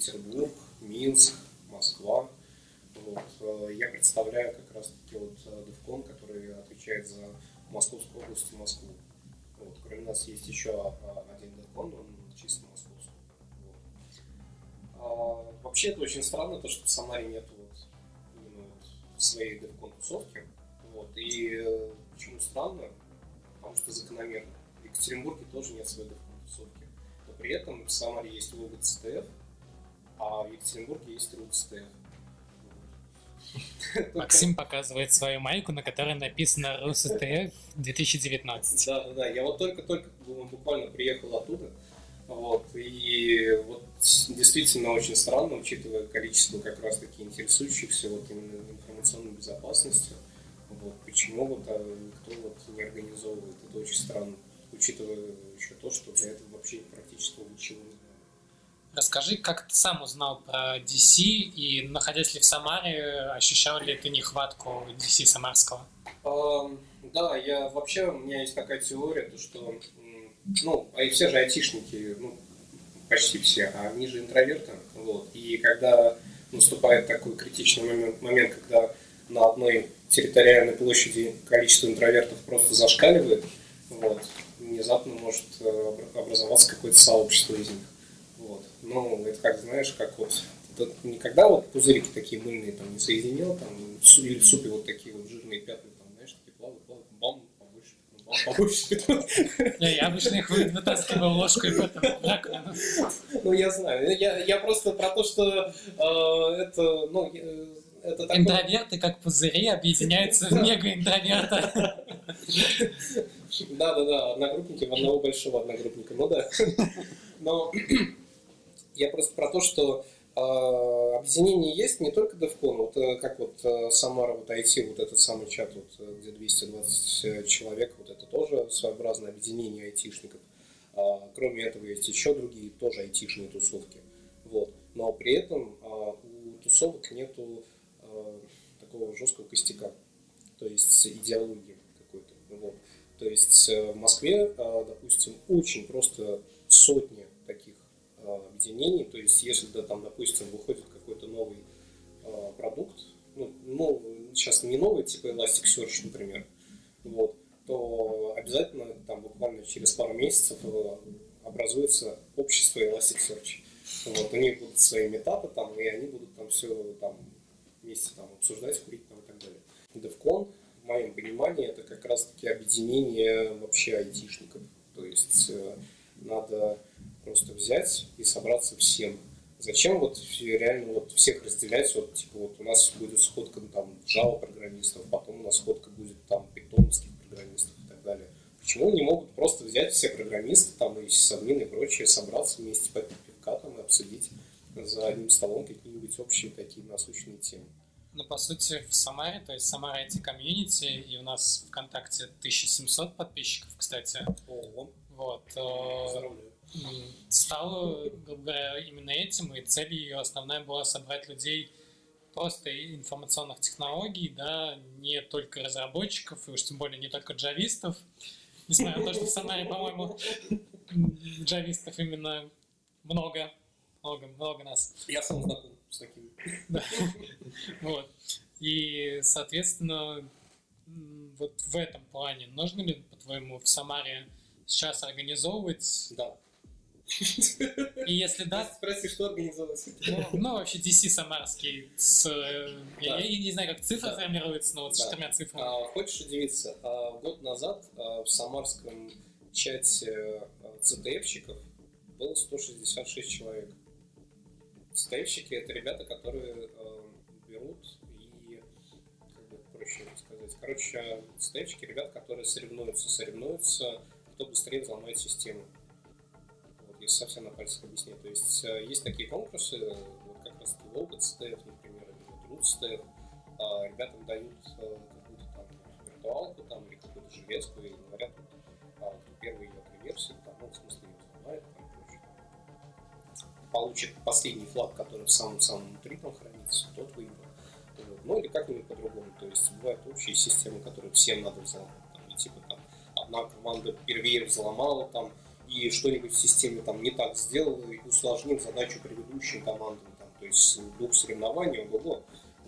Петербург, Минск, Москва. Вот. а, Я представляю как раз таки вот а, Девкон, который отвечает за Московскую область и Москву. Вот. Кроме нас есть еще а, один Девкон, он чисто московский. Вот. А, Вообще это очень странно, то, что в Самаре нет вот, именно вот своей Девкон тусовки. Вот. И э, почему странно? Потому что закономерно. В Екатеринбурге тоже нет своей Девкон тусовки. Но при этом в Самаре есть лого ЦТФ, а в Екатеринбурге есть РУ ЦТФ. Вот. Максим показывает свою майку, на которой написано РусТФ 2019. Да, да, да. Я вот только-только буквально приехал оттуда. Вот, и вот действительно очень странно, учитывая количество как раз таки интересующихся вот именно информационной безопасностью. Вот, почему вот а, никто вот не организовывает, это очень странно, учитывая еще то, что для этого вообще практически ничего. Расскажи, как ты сам узнал про DC и, находясь ли в Самаре, ощущал ли ты нехватку DC самарского? Ам, Да, я вообще, у меня есть такая теория, то что, ну, а и все же айтишники, ну, почти все, а они же интроверты, вот, и когда наступает такой критичный момент, момент, когда на одной территориальной площади количество интровертов просто зашкаливает, вот, внезапно может э, обра- образоваться какое-то сообщество из них, ну, это как, знаешь, как вот, это никогда вот пузырики такие мыльные там не соединил, там, или в супе вот такие вот жирные пятна, там, знаешь, такие плавают, плавают, бам, побольше, бам, побольше. Я, обычно их вы- вытаскиваю ложкой раковину. Ну, я знаю, я, просто про то, что э, это, ну, это такое... Интроверты, как пузыри, объединяются в мегаинтроверта. Да-да-да, одногруппники в одного большого одногруппника, ну да. Но я просто про то, что э, объединение есть не только DevCon, вот э, как вот э, Самара, вот IT, вот этот самый чат, вот, э, где 220 человек, вот это тоже своеобразное объединение айтишников. А, Кроме этого есть еще другие тоже айтишные тусовки. Вот. Но при этом а, у тусовок нету а, такого жесткого костяка, то есть идеологии какой-то. Вот. То есть в Москве, а, допустим, очень просто сотни а, объединений. То есть если, да, там, допустим, выходит какой-то новый а, продукт, ну, ну, сейчас не новый, типа Elasticsearch, например, вот, то обязательно там буквально через пару месяцев э, образуется общество Elasticsearch. Вот, у них будут свои метапы там, и они будут там все там вместе там обсуждать, курить там и так далее. DevCon, в моем понимании, это как раз-таки объединение вообще айтишников. То есть э, надо просто взять и собраться всем. Зачем вот реально вот всех разделять? Вот типа вот у нас будет сходка ну, там Java программистов, потом у нас сходка будет там питоновских программистов и так далее. Почему не могут просто взять все программисты там и сисадмины и прочее, собраться вместе попить пивка там и обсудить за одним столом какие-нибудь общие такие насущные темы? Ну, по сути, в Самаре, то есть Самара IT комьюнити, и у нас ВКонтакте 1700 подписчиков, кстати. Ого. Вот. э, Поздравляю. М, стала, грубо говоря, именно этим, и цель ее основная была собрать людей просто информационных технологий, да, не только разработчиков, и уж тем более не только джавистов, несмотря на то, что в Самаре, по-моему, джавистов именно много, много, много нас. Я сам знаком с такими. Да. Вот. И, соответственно, вот в этом плане нужно ли, по-твоему, в Самаре сейчас организовывать? Да. И если да, Спроси, что организовать? ну, ну, вообще DC самарский с... э, Я, не знаю, как цифра формируется, но вот с четырьмя цифрами. А, хочешь удивиться? А, год назад а, в самарском чате ЦТФщиков было 166 человек. ЦТФщики — это ребята, которые берут и, как бы проще сказать, короче, ЦТФщики — ребята, которые соревнуются, соревнуются, кто быстрее взломает систему. Вот, совсем на пальцах объяснить. То есть э, есть такие конкурсы, э, вот как раз Logo CTF, например, или вот Root CTF, а, ребятам дают э, какую-то там виртуалку там, или какую-то железку, и говорят, вот, а, кто первый ее версию, там, ну, в смысле, ее взломает, там, прочее, получит последний флаг, который в самом-самом внутри там хранится, тот выиграл. Вот. Ну или как-нибудь по-другому. То есть бывают общие системы, которые всем надо взломать. Там, и типа там одна команда первее взломала там и что-нибудь в системе там не так сделала и усложнив задачу предыдущим командам. Там, то есть дух соревнования, ого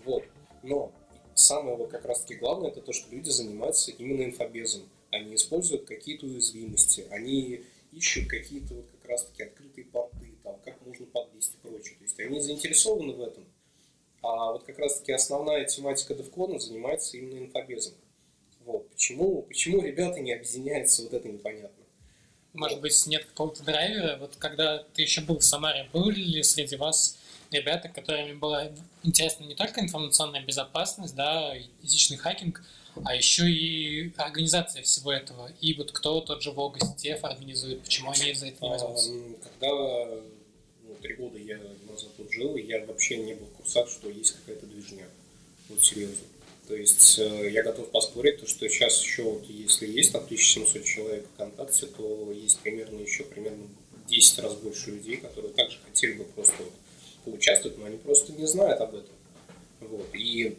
Вот. Но самое вот как раз таки главное, это то, что люди занимаются именно инфобезом. Они используют какие-то уязвимости, они ищут какие-то вот как раз таки открытые порты, там, как можно подлезть и прочее. То есть они заинтересованы в этом. А вот как раз таки основная тематика DevCon занимается именно инфобезом. Вот. Почему, почему ребята не объединяются, вот это непонятно. Может быть, нет какого-то драйвера? Вот когда ты еще был в Самаре, были ли среди вас ребята, которыми была интересна не только информационная безопасность, да, и этичный хакинг, а еще и организация всего этого. И вот кто тот же Волга Сетев организует, почему они за это не возьмутся? Ам, Когда ну, три года я назад тут жил, я вообще не был в курсах, что есть какая-то движня. Вот серьезно. То есть э, я готов поспорить, то, что сейчас еще, вот, если есть там 1700 человек ВКонтакте, то есть примерно еще примерно 10 раз больше людей, которые также хотели бы просто вот поучаствовать, но они просто не знают об этом. Вот. И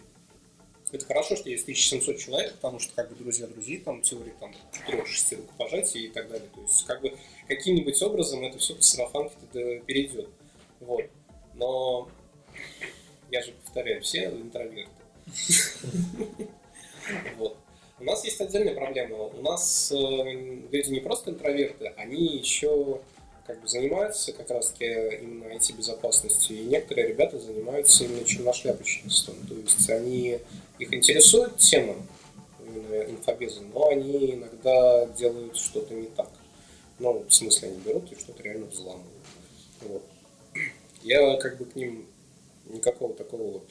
это хорошо, что есть 1700 человек, потому что как бы друзья друзей, там теории там 4-6 рукопожатий и так далее. То есть как бы каким-нибудь образом это все по сарафанке перейдет. Вот. Но я же повторяю, все интроверты. У нас есть отдельная проблема. У нас э, люди не просто интроверты, они еще как бы занимаются как раз таки именно IT-безопасностью, и некоторые ребята занимаются именно черношляпочничеством. То есть они, их интересует тема именно инфобеза, но они иногда делают что-то не так. Ну, в смысле, они берут и что-то реально взламывают. Вот. Я как бы к ним никакого такого вот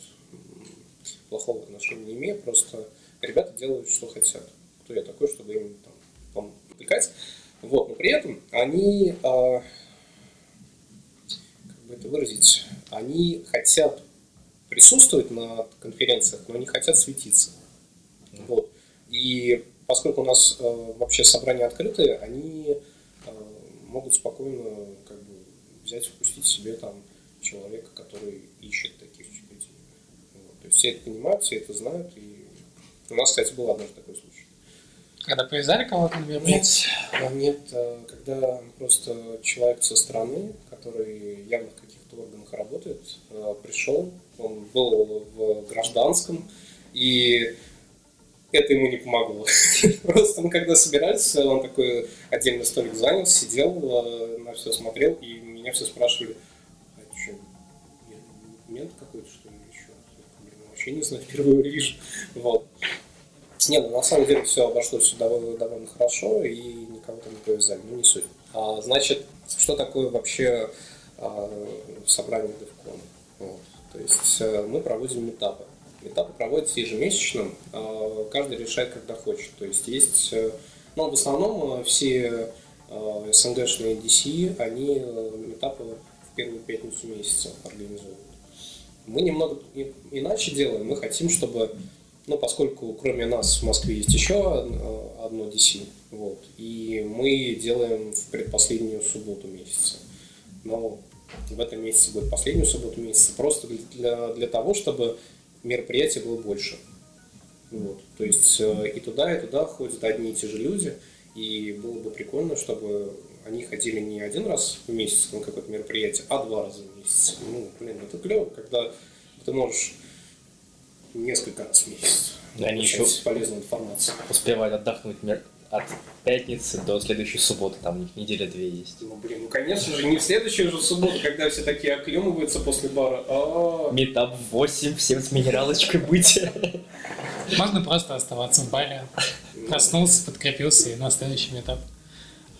плохого отношения не имею, просто ребята делают, что хотят. Кто я такой, чтобы им там потыкать. Вот, но при этом они, а, как бы это выразить, они хотят присутствовать на конференциях, но не хотят светиться. Вот. И поскольку у нас а, вообще собрания открытые, они а, могут спокойно как бы, взять, впустить себе там человека, который ищет таких. То есть все это понимают, все это знают. И у нас, кстати, был однажды такой случай. Когда повязали кого-то на мероприятии? Нет, а, нет, а, когда просто человек со стороны, который явно в каких-то органах работает, а, пришел, он был в гражданском, и это ему не помогло. Просто мы когда собирались, он такой отдельный столик занял, сидел, на все смотрел, и меня все спрашивали, а что, мент какой-то, что вообще не знаю, впервые вижу. Вот. Не, ну на самом деле все обошлось все довольно, довольно хорошо и никого там не повязали, ну не суть. А, значит, что такое вообще а, собрание DevCon? Вот. То есть а, мы проводим метапы. Метапы проводятся ежемесячно, а, каждый решает, когда хочет. То есть есть, а, ну в основном а, все СНГшные DC, они метапы в первую пятницу месяца организовывают. Мы немного иначе делаем. Мы хотим, чтобы, ну, поскольку кроме нас в Москве есть еще одно DC, вот, и мы делаем в предпоследнюю субботу месяца. Но в этом месяце будет последнюю субботу месяца, просто для, для того, чтобы мероприятий было больше. Вот. То есть э, и туда, и туда ходят одни и те же люди, и было бы прикольно, чтобы они ходили не один раз в месяц на какое-то мероприятие, а два раза в месяц. Ну, блин, это клево, когда ты можешь несколько раз в месяц они еще полезную информацию. Успевают отдохнуть от пятницы до следующей субботы, там у них неделя две есть. Ну, блин, ну, конечно же, не в следующую же субботу, когда все такие оклемываются после бара. А. Метап 8, всем с минералочкой быть. Можно просто оставаться в баре. Проснулся, подкрепился и на следующий метап.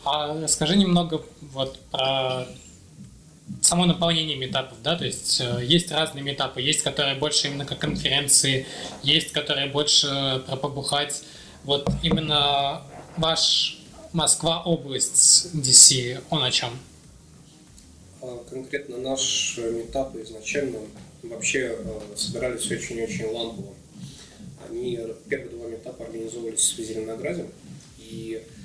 А расскажи немного вот про само наполнение метапов, да, то есть э, есть разные метапы, есть, которые больше именно как конференции, есть, которые больше про побухать. Вот именно ваш Москва область DC, он о чем? А, конкретно наш метап изначально вообще э, собирались очень-очень лампово. Они первые два метапа организовывались в Зеленограде, и э,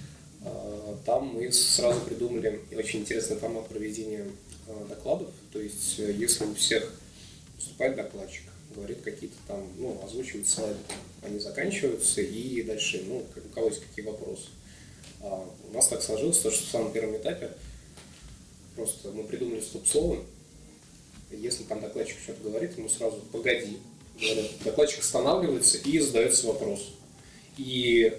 там мы сразу придумали очень интересный формат проведения э, докладов. То есть, если у всех выступает докладчик, говорит какие-то там, ну, озвучивает слайды, они заканчиваются, и дальше, ну, у кого есть какие вопросы. А у нас так сложилось, что в самом первом этапе просто мы придумали стоп-слово, если там докладчик что-то говорит, ему сразу «погоди», говорят, докладчик останавливается и задается вопрос. И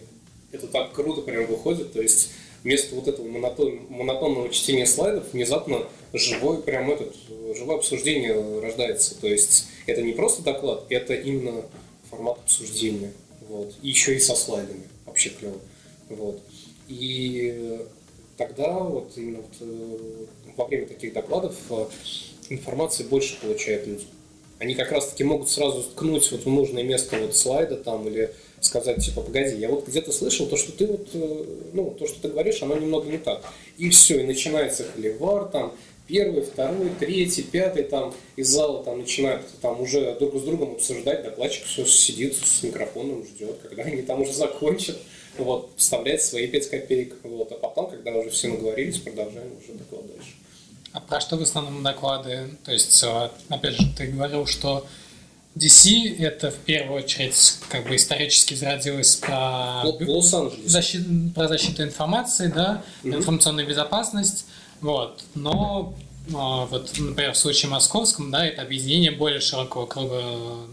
это так круто прям выходит, то есть вместо вот этого монотон, монотонного чтения слайдов внезапно живой прям этот, живое обсуждение рождается. То есть это не просто доклад, это именно формат обсуждения. Вот. И еще и со слайдами. Вообще клево. Вот. И тогда вот именно вот, э, во время таких докладов э, информации больше получают люди. Они как раз-таки могут сразу ткнуть вот в нужное место вот слайда там или сказать, типа, погоди, я вот где-то слышал то, что ты вот, э, ну, то, что ты говоришь, оно немного не так. И все, и начинается холивар, там, первый, второй, третий, пятый, там, из зала там начинают там уже друг с другом обсуждать, докладчик все сидит с микрофоном, ждет, когда они там уже закончат, вот, вставлять свои пять копеек, вот, а потом, когда уже все наговорились, продолжаем уже доклад дальше. А про что в основном доклады? То есть, э, опять же, ты говорил, что DC это в первую очередь как бы исторически зародилось про, защит, про защиту информации, да, mm-hmm. информационную безопасность, вот. Но а, вот, например, в случае московском, да, это объединение более широкого круга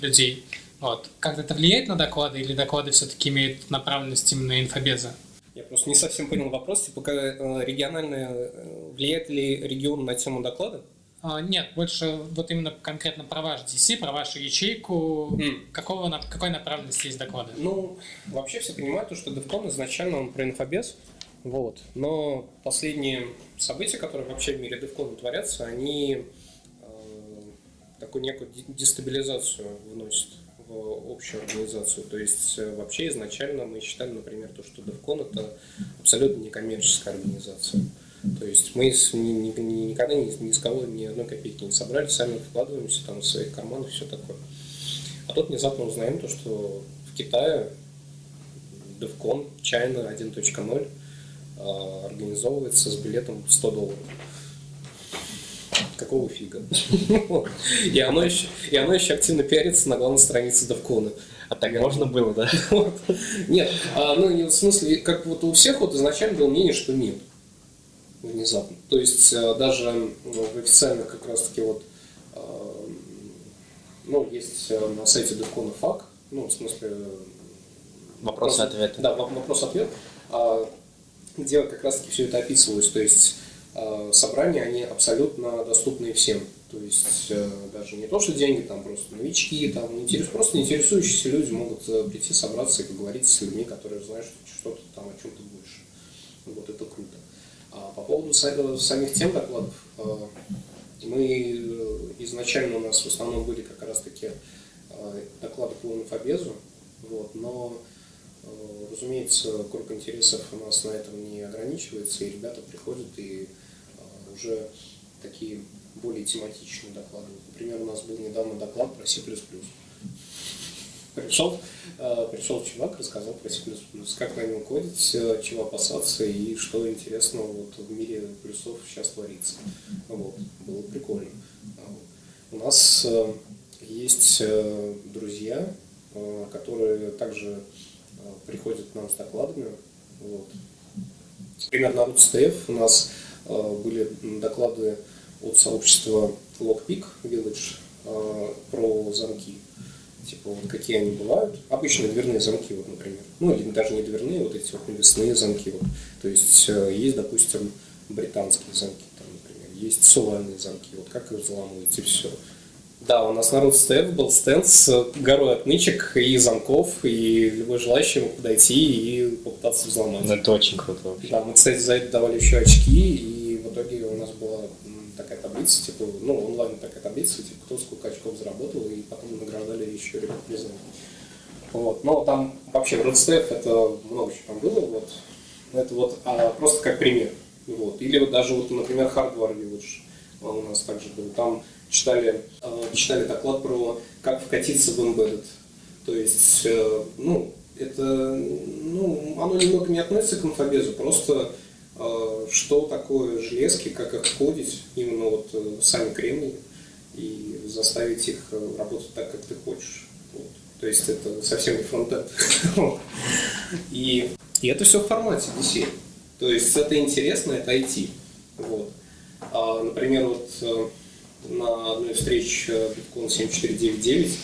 людей. Вот. Как это влияет на доклады или доклады все-таки имеют направленность именно инфобеза? Я просто не совсем понял вопрос, типа э, региональное, э, влияет ли регион на тему доклада? А, нет, больше вот именно конкретно про ваш DC, про вашу ячейку, mm. какого, какой направленности есть доклады? Ну, вообще все понимают, что DevCon изначально он про инфобез, вот. Но последние события, которые вообще в мире DevCon творятся, они э, такую некую дестабилизацию вносят в общую организацию. То есть э, вообще изначально мы считали, например, то, что DevCon это абсолютно некоммерческая организация. То есть мы ни, ни, ни, никогда ни, ни с кого ни одной копейки не собрали, сами вкладываемся там в свои карманы, все такое. А тут внезапно узнаем то, что в Китае DevCon China 1.0 а, организовывается с билетом 100 долларов. Какого фига? И оно еще, и оно еще активно пиарится на главной странице Довкона. А так можно было, да? Нет, а, ну, в смысле, как вот у всех вот изначально было мнение, что нет внезапно. То есть э, даже в официальных как раз-таки вот, э, ну, есть э, на сайте Духона фак, ну, в смысле... Вопрос-ответ. Да, вопрос-ответ, где как раз-таки все это описывалось. То есть собрания, они абсолютно доступны всем. То есть даже не то, что деньги, там просто новички, там, интерес, просто интересующиеся люди могут прийти, собраться и поговорить с людьми, которые знают что-то там о чем-то больше. Вот это круто. А по поводу самих тем докладов, а, мы э, изначально у нас в основном были как раз-таки а, доклады по инфобезу, вот, но, э, разумеется, круг интересов у нас на этом не ограничивается, и ребята приходят и уже такие более тематичные доклады. Например, у нас был недавно доклад про C++. Пришел, э, пришел чувак, рассказал про C++, как на нем кодить, э, чего опасаться и что интересного вот в мире плюсов сейчас творится. Вот. Было прикольно. У нас э, есть друзья, которые также приходят к нам с докладами. Вот. Например, на RootSTF у нас были доклады от сообщества Lockpick Village про замки типа вот какие они бывают. Обычные дверные замки, вот, например. Ну, или даже не дверные, вот эти вот навесные замки. Вот. То есть э, есть, допустим, британские замки, там, например, есть сувальные замки, вот как их взламывать и все. Да, у нас народ стенд был стенд с горой отмычек и замков, и любой желающий мог подойти и попытаться взломать. Ну, это очень круто вообще. Да, мы, кстати, за это давали еще очки, и в итоге у нас была такая таблица, типа, ну, онлайн такая таблица, типа, кто сколько очков заработал, и потом награждали еще ребят призами. Вот. Но там вообще в RedStaff это много чего там было, вот. Это вот а, просто как пример. Вот. Или вот даже вот, например, Hardware Village у нас также был. Там читали, э, читали доклад про как вкатиться в Embedded. То есть, э, ну, это, ну, оно немного не относится к инфобезу, просто а, что такое железки, как их входить, именно вот э, сами кремнии, и заставить их э, работать так, как ты хочешь. Вот. То есть это совсем не фронтенд. и, это все в формате DC. То есть это интересно, это IT. Вот. А, например, вот э, на одной встрече Bitcoin 7499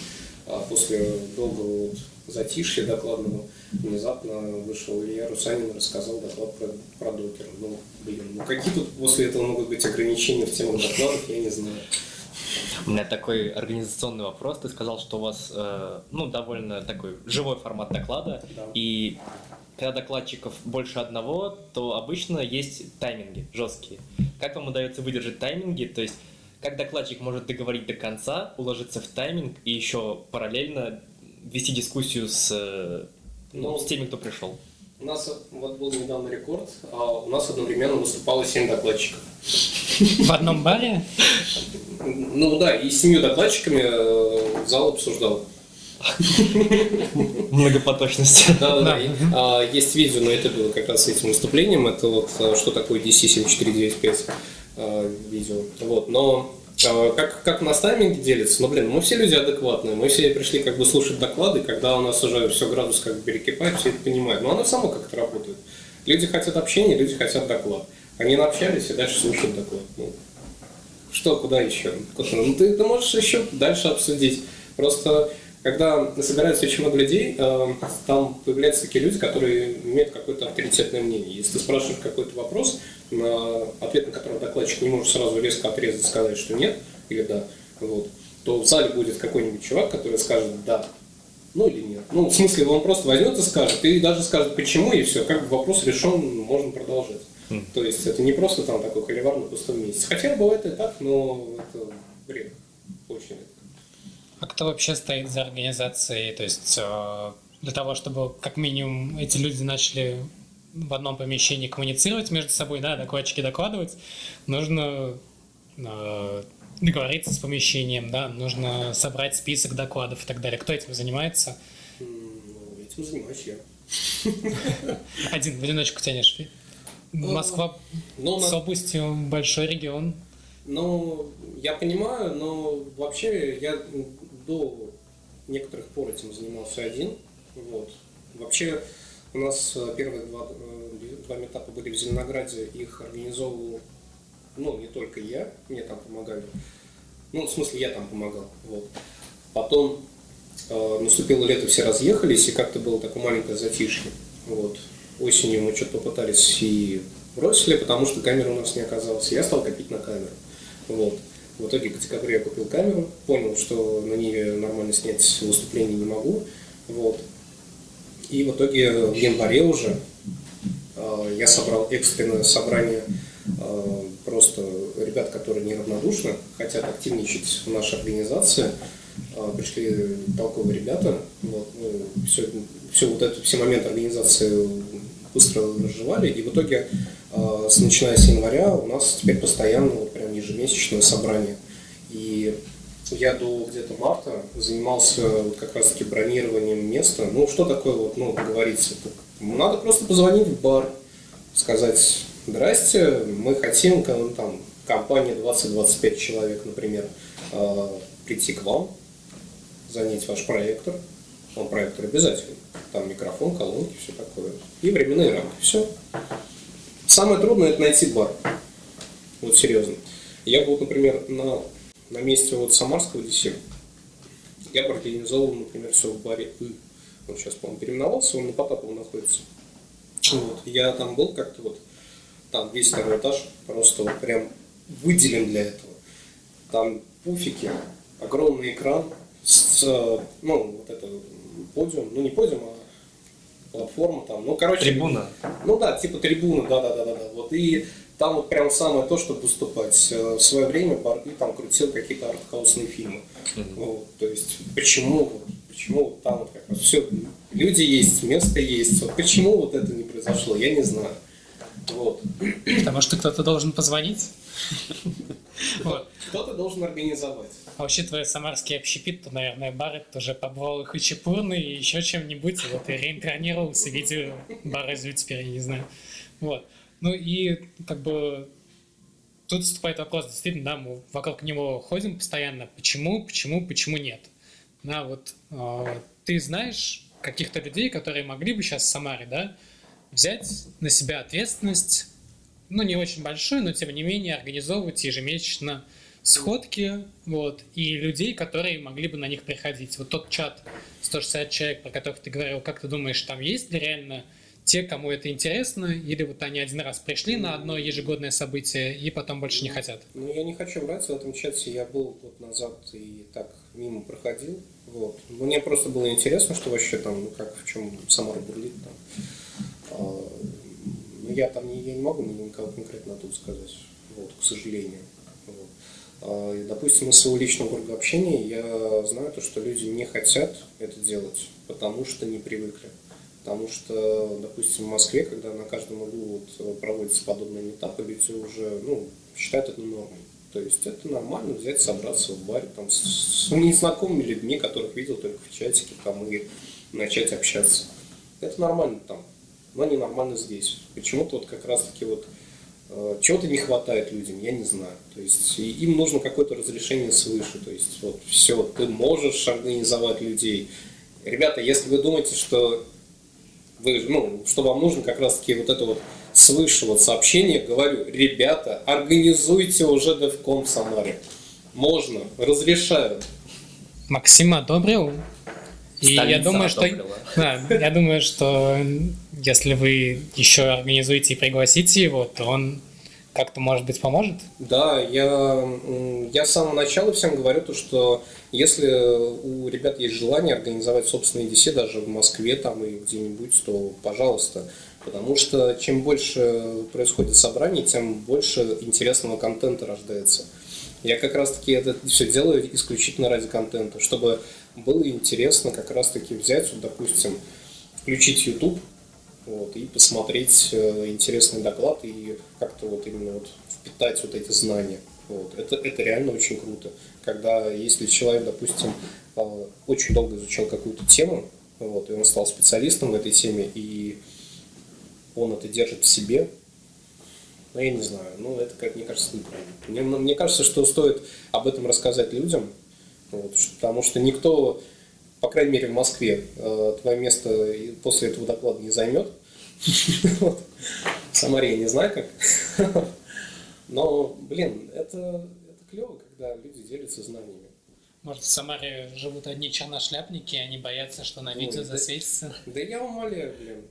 а, после долгого вот затишья докладного внезапно вышел Илья Русанин и рассказал доклад про, про докер. Ну, блин, ну какие тут после этого могут быть ограничения в тему докладов, я не знаю. У меня такой организационный вопрос. Ты сказал, что у вас э, ну, довольно такой живой формат доклада, да. и когда докладчиков больше одного, то обычно есть тайминги жесткие. Как вам удается выдержать тайминги? То есть как докладчик может договорить до конца, уложиться в тайминг и еще параллельно вести дискуссию с ну, с теми, кто пришел. У нас вот был недавно рекорд, а у нас одновременно выступало 7 докладчиков. В одном баре? Ну да, и с семью докладчиками э, зал обсуждал. Многопоточность. Да, да, да. А, есть видео, но это было как раз с этим выступлением. Это вот э, что такое DC7495 э, видео. Вот, но а, как, как у нас тайминг делится? Ну, блин, мы все люди адекватные, мы все пришли как бы слушать доклады, когда у нас уже все градус как бы перекипает, все это понимают. Но оно само как-то работает. Люди хотят общения, люди хотят доклад. Они наобщались и дальше слушают доклад. Ну, что, куда еще? Ну, ты, ты можешь еще дальше обсудить. Просто когда собирается очень много людей, э, там появляются такие люди, которые имеют какое-то авторитетное мнение. Если ты спрашиваешь какой-то вопрос, ответ на который докладчик не может сразу резко отрезать, сказать, что нет или да, вот, то в зале будет какой-нибудь чувак, который скажет да, ну или нет. Ну, в смысле, он просто возьмет и скажет, и даже скажет почему, и все, как бы вопрос решен, можно продолжать. Mm. То есть это не просто там такой холивар на пустом месте. Хотя бывает и так, но это бред. Очень. А кто вообще стоит за организацией? То есть э, для того, чтобы как минимум эти люди начали в одном помещении коммуницировать между собой, да, докладчики докладывать, нужно э, договориться с помещением, да, нужно собрать список докладов и так далее. Кто этим занимается? Ну, этим занимаюсь я. Один, в одиночку тянешь. Ну, Москва ну, с областью большой регион. Ну, я понимаю, но вообще я до некоторых пор этим занимался один. Вот. Вообще у нас э, первые два, э, два метапа были в Зеленограде, их организовывал, ну, не только я, мне там помогали. Ну, в смысле, я там помогал. Вот. Потом э, наступило лето, все разъехались, и как-то было такое маленькое затишье. Вот. Осенью мы что-то попытались и бросили, потому что камеры у нас не оказалось. Я стал копить на камеру. Вот. В итоге в декабре я купил камеру, понял, что на ней нормально снять выступление не могу. Вот. И в итоге в январе уже э, я собрал экстренное собрание э, просто ребят, которые неравнодушны, хотят активничать в нашей организации. Э, пришли толковые ребята. Вот, ну, все, все вот это, все моменты организации быстро разжевали. И в итоге, с, начиная с января, у нас теперь постоянно, вот прям ежемесячное собрание. И я до где-то марта занимался вот как раз-таки бронированием места. Ну, что такое, вот, ну, говорится, надо просто позвонить в бар, сказать, здрасте, мы хотим, ну, там, компания 20-25 человек, например, э, прийти к вам, занять ваш проектор, он проектор обязательно, там микрофон, колонки, все такое, и временные рамки, все. Самое трудное это найти бар, вот серьезно. Я был, например, на, на месте вот Самарского DC, я бы организовал, например, все в баре И. Он сейчас, по-моему, переименовался, он на Потапово находится. Вот. Я там был как-то вот, там весь второй этаж просто вот прям выделен для этого. Там пуфики, огромный экран с, ну, вот это подиум, ну не подиум, а платформа там, ну короче. Трибуна. Ну да, типа трибуна, да, да, да, да, да. Вот и там вот прям самое то, чтобы выступать. Э, в свое время Барби там крутил какие-то артхаусные фильмы. Mm-hmm. Вот, то есть почему, почему вот там вот как раз все, люди есть, место есть. Вот почему вот это не произошло, я не знаю. Вот. Потому что кто-то должен позвонить. Кто-то должен организовать. А твой самарский общепит, то, наверное, бар это тоже побывал и хачапурный, и еще чем-нибудь, вот и реинкарнировался в виде Зю теперь, я не знаю. Вот. Ну и как бы тут вступает вопрос, действительно, да, мы вокруг него ходим постоянно, почему, почему, почему нет. Да, вот э, ты знаешь каких-то людей, которые могли бы сейчас в Самаре, да, взять на себя ответственность, ну, не очень большую, но тем не менее организовывать ежемесячно сходки, вот, и людей, которые могли бы на них приходить. Вот тот чат 160 человек, про которых ты говорил, как ты думаешь, там есть ли реально те, кому это интересно, или вот они один раз пришли на одно ежегодное событие и потом больше не хотят? Ну, я не хочу врать, в этом чате я был год назад и так мимо проходил, вот. Мне просто было интересно, что вообще там, ну, как, в чем Самара бурлит там. А, ну, я там не, я не могу никого конкретно тут сказать, вот, к сожалению. А, допустим, из своего личного круга общения я знаю то, что люди не хотят это делать, потому что не привыкли. Потому что, допустим, в Москве, когда на каждом углу вот проводятся подобные этапы, люди уже ну, считают это нормой. То есть это нормально взять, собраться в баре там, с, незнакомыми людьми, которых видел только в чатике, там, и начать общаться. Это нормально там, но не нормально здесь. Почему-то вот как раз-таки вот Э, чего-то не хватает людям, я не знаю. То есть им нужно какое-то разрешение свыше. То есть вот все, ты можешь организовать людей. Ребята, если вы думаете, что вы, ну, что вам нужно как раз-таки вот это вот свыше вот сообщение, говорю, ребята, организуйте уже DevCon в Самаре. Можно, разрешают. Максим одобрил. И я думаю, что, да, я думаю, что если вы еще организуете и пригласите его, то он как-то, может быть, поможет? Да, я, я с самого начала всем говорю то, что если у ребят есть желание организовать собственные DC даже в Москве там и где-нибудь, то пожалуйста. Потому что чем больше происходит собраний, тем больше интересного контента рождается. Я как раз таки это все делаю исключительно ради контента, чтобы было интересно как раз таки взять, вот, допустим, включить YouTube, вот, и посмотреть э, интересный доклад и как-то вот именно вот впитать вот эти знания. Вот. Это, это реально очень круто. Когда если человек, допустим, э, очень долго изучал какую-то тему, вот, и он стал специалистом в этой теме, и он это держит в себе, ну, я не знаю, ну, это, как мне кажется, неправильно. Мне, мне кажется, что стоит об этом рассказать людям, вот, потому что никто по крайней мере, в Москве э, твое место после этого доклада не займет. В Самаре я не знаю как. Но, блин, это, это клево, когда люди делятся знаниями. Может, в Самаре живут одни черношляпники, и они боятся, что на видео Ой, засветится? Да, да я умоляю, блин.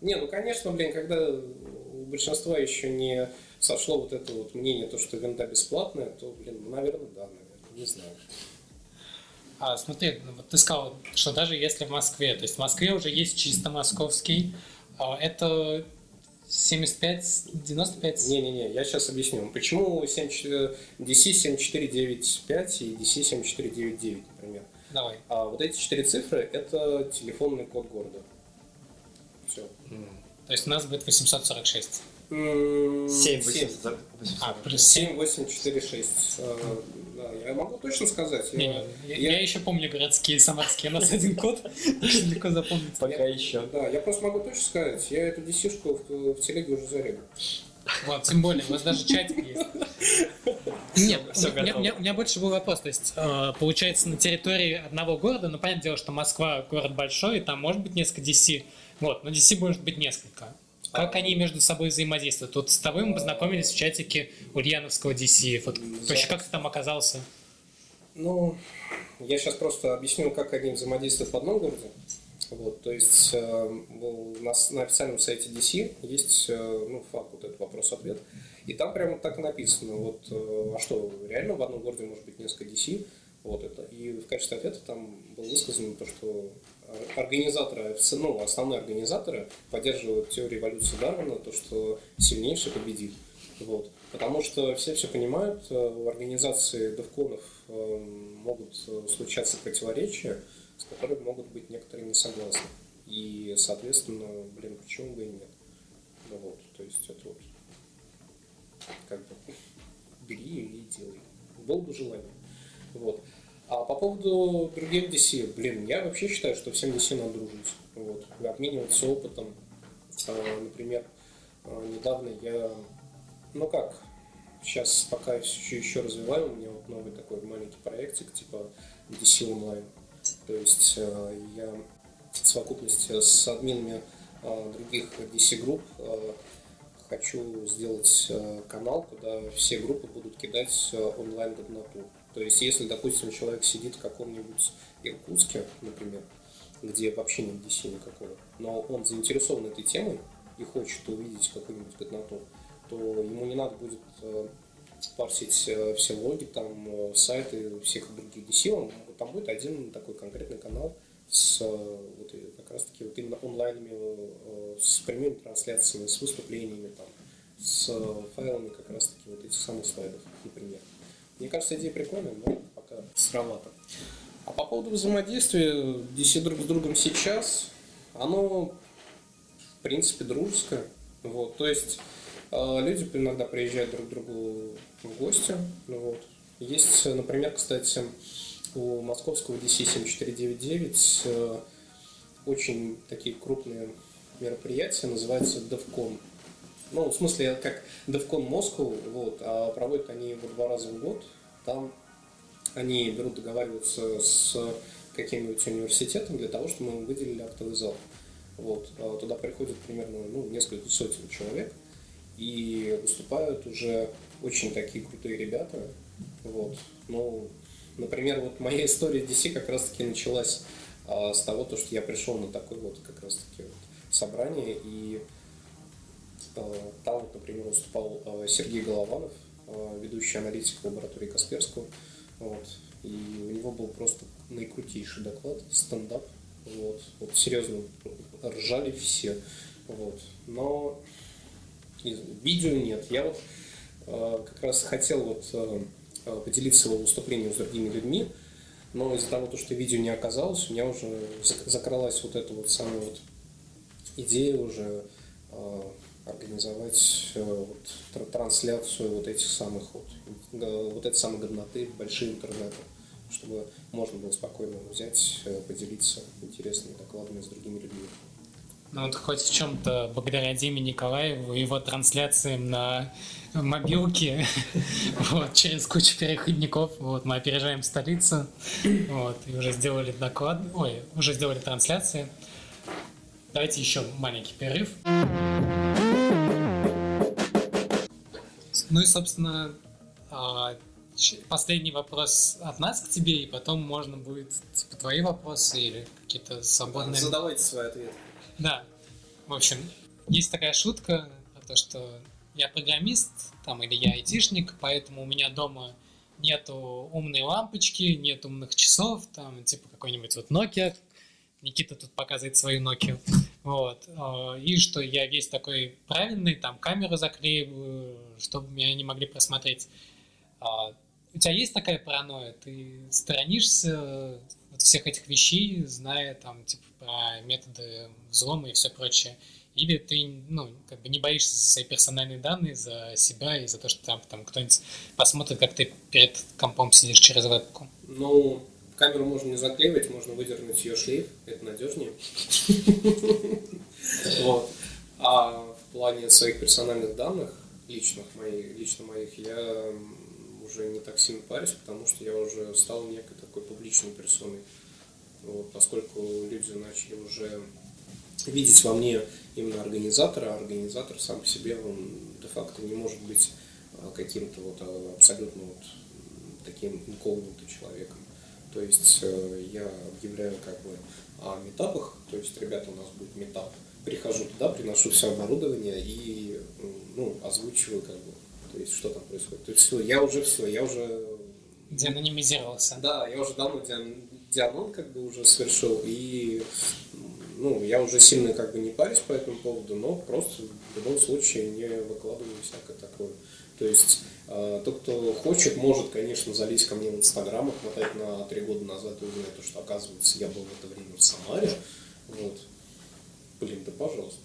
Не, ну, конечно, блин, когда у большинства еще не сошло вот это вот мнение, то, что винда бесплатная, то, блин, ну, наверное, да, наверное, не знаю. А, смотри, ну, вот ты сказал, что даже если в Москве, то есть в Москве уже есть чисто московский, а это 75, 95? Не-не-не, я сейчас объясню. Почему 7, DC 7495 и DC 7499, например? Давай. А вот эти четыре цифры – это телефонный код города. Все. То есть у нас будет 846. 7, 800, А, плюс 7. 7, 8, 4, 6. Э, Да, я могу точно сказать. Не, Я- я, я- я еще помню городские самарские, у нас один код, очень легко запомнить. Пока еще. Да, я просто могу точно сказать, я эту DC-шку в, в телеге уже зарегал. Вот, тем более, у вас даже чатик есть. Нет, всё у, меня, готово. у меня- у меня больше был вопрос. То есть, э, получается, на территории одного города, ну, понятное дело, что Москва город большой, и там может быть несколько DC. Вот, но DC может быть несколько. Как они между собой взаимодействуют? Вот с тобой мы познакомились в чатике Ульяновского DC. Вот вообще, как ты там оказался? Ну, я сейчас просто объясню, как они взаимодействуют в одном городе. Вот, то есть э, был- на, с- на официальном сайте DC есть э, ну, факт, вот этот вопрос-ответ. И там прямо так и написано, вот, э, а что, реально в одном городе может быть несколько DC? Вот это. И в качестве ответа там было высказано то, что организаторы, ну, основные организаторы поддерживают теорию эволюции Дарвина, то, что сильнейший победит. Вот. Потому что все все понимают, э, в организации девконов э, могут э, случаться противоречия, с которыми могут быть некоторые не согласны. И, соответственно, блин, почему бы и нет? Ну вот, то есть это вот как бы бери и делай. Было бы желание. Вот. А по поводу других DC, блин, я вообще считаю, что всем DC надо дружить. Вот. Обмениваться опытом. А, Например, а, недавно я, ну как, сейчас пока еще, еще развиваю, у меня вот новый такой маленький проектик, типа DC Online. То есть э, я в совокупности с админами других DC-групп э, хочу сделать канал, куда все группы будут кидать э, онлайн годноту. То есть, если, допустим, человек сидит в каком-нибудь Иркутске, например, где вообще нет DC никакого, но он заинтересован этой темой и хочет увидеть какую-нибудь годноту, то ему не надо будет э, парсить э, все логи, там, э, сайты всех других DC, он, там будет один такой конкретный канал с вот, как раз таки вот именно онлайнами, с прямыми трансляциями, с выступлениями, там, с файлами как раз таки вот этих самых слайдов, например. Мне кажется, идея прикольная, но пока сыровато. А по поводу взаимодействия DC друг с другом сейчас, оно в принципе дружеское. Вот, то есть э, люди иногда приезжают друг к другу в гости. ну Вот. Есть, например, кстати, у московского DC 7499 э, очень такие крупные мероприятия, называются DevCon. Ну, в смысле, как DevCon Moscow, вот, а проводят они его два раза в год. Там они берут договариваются с каким-нибудь университетом для того, чтобы мы выделили актовый зал. Вот. А Туда приходит примерно ну, несколько сотен человек и выступают уже очень такие крутые ребята. Вот. Ну, например, вот моя история DC как раз-таки началась а, с того, то, что я пришел на такое вот как раз-таки вот собрание, и там вот, например, выступал а, Сергей Голованов, а, ведущий аналитик лаборатории Касперского. Вот. И у него был просто наикрутейший доклад, стендап. Вот. вот серьезно, ржали все. Вот. Но видео нет. Я вот э, как раз хотел вот э, э, поделиться его выступлением с другими людьми, но из-за того, то, что видео не оказалось, у меня уже зак- закралась вот эта вот самая вот идея уже э, организовать э, вот, тр- трансляцию вот этих самых вот, г- вот этой самой годноты большие интернеты, чтобы можно было спокойно взять, э, поделиться интересными докладами с другими людьми. Ну вот хоть в чем-то благодаря Диме Николаеву и его трансляциям на мобилке вот, через кучу переходников вот, мы опережаем столицу вот, и уже сделали доклад, ой, уже сделали трансляции. Давайте еще маленький перерыв. Ну и, собственно, а, последний вопрос от нас к тебе, и потом можно будет типа твои вопросы или какие-то свободные. Задавайте свои ответы. Да. В общем, есть такая шутка про то, что я программист, там, или я айтишник, поэтому у меня дома нету умной лампочки, нет умных часов, там, типа какой-нибудь вот Nokia. Никита тут показывает свою Nokia. Вот. А, И что я весь такой правильный, там, камеру заклеиваю, чтобы меня не могли просмотреть. А, У тебя есть такая паранойя? Ты сторонишься вот всех этих вещей, зная там, типа, про методы взлома и все прочее? Или ты, ну, как бы не боишься за свои персональные данные, за себя и за то, что там, там кто-нибудь посмотрит, как ты перед компом сидишь через вебку? Ну, камеру можно не заклеивать, можно выдернуть ее шлейф, это надежнее. Вот. А в плане своих персональных данных, личных, моих, лично моих, я уже не так сильно парюсь, потому что я уже стал некой такой публичной персоной. Вот, поскольку люди начали уже видеть во мне именно организатора, а организатор сам по себе, он де-факто не может быть а, каким-то вот а, абсолютно вот таким инкогнито человеком. То есть э, я объявляю как бы о метапах, то есть, ребята, у нас будет метап. Прихожу туда, приношу все оборудование и ну, озвучиваю как бы, то есть, что там происходит. То есть, все, я уже все, я уже... Деанонимизировался. Да, я уже давно диан... дианон как бы уже совершил, и ну, я уже сильно как бы не парюсь по этому поводу, но просто в любом случае не выкладываю всякое такое. То есть э, тот, кто хочет, может, конечно, залезть ко мне в Инстаграм, отмотать на три года назад и узнать, что, оказывается, я был в это время в Самаре. Вот. Блин, да пожалуйста.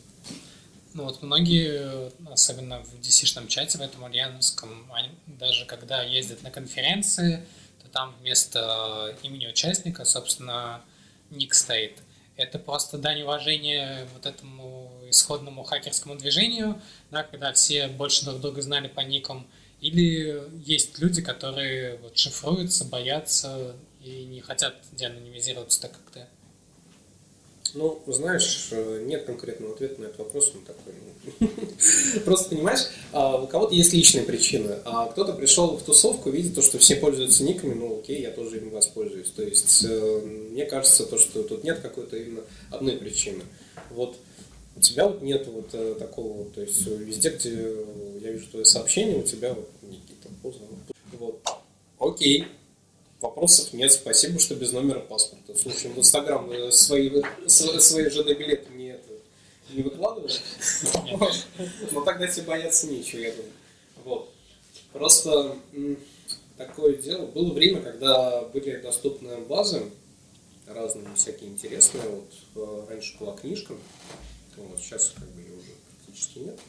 Ну вот многие, особенно в DC-шном чате, в этом ульяновском, они, даже когда ездят на конференции, то там вместо имени участника, собственно, ник стоит. Это просто дань уважения вот этому исходному хакерскому движению, да, когда все больше друг друга знали по никам. Или есть люди, которые вот шифруются, боятся и не хотят деанонимизироваться так, как ты. Ну, знаешь, э, нет конкретного ответа на этот вопрос, он такой. Ну, просто понимаешь, а, у кого-то есть личные причины, а кто-то пришел в тусовку, видит то, что все пользуются никами, ну окей, я тоже им воспользуюсь. То есть, э, мне кажется, то, что тут нет какой-то именно одной причины. Вот у тебя вот нет вот э, такого, то есть везде, где я вижу твое сообщение, у тебя вот Никита поздно. Вот. Окей, Вопросов нет, спасибо, что без номера паспорта. Слушай, в Инстаграм э, свои, свои жены билеты не, это, не выкладывают. Но тогда тебе бояться нечего, я думаю. Вот. Просто такое дело. Было время, когда были доступны базы, разные всякие интересные. Вот э, раньше была книжка, вот, сейчас как бы ее уже практически нет.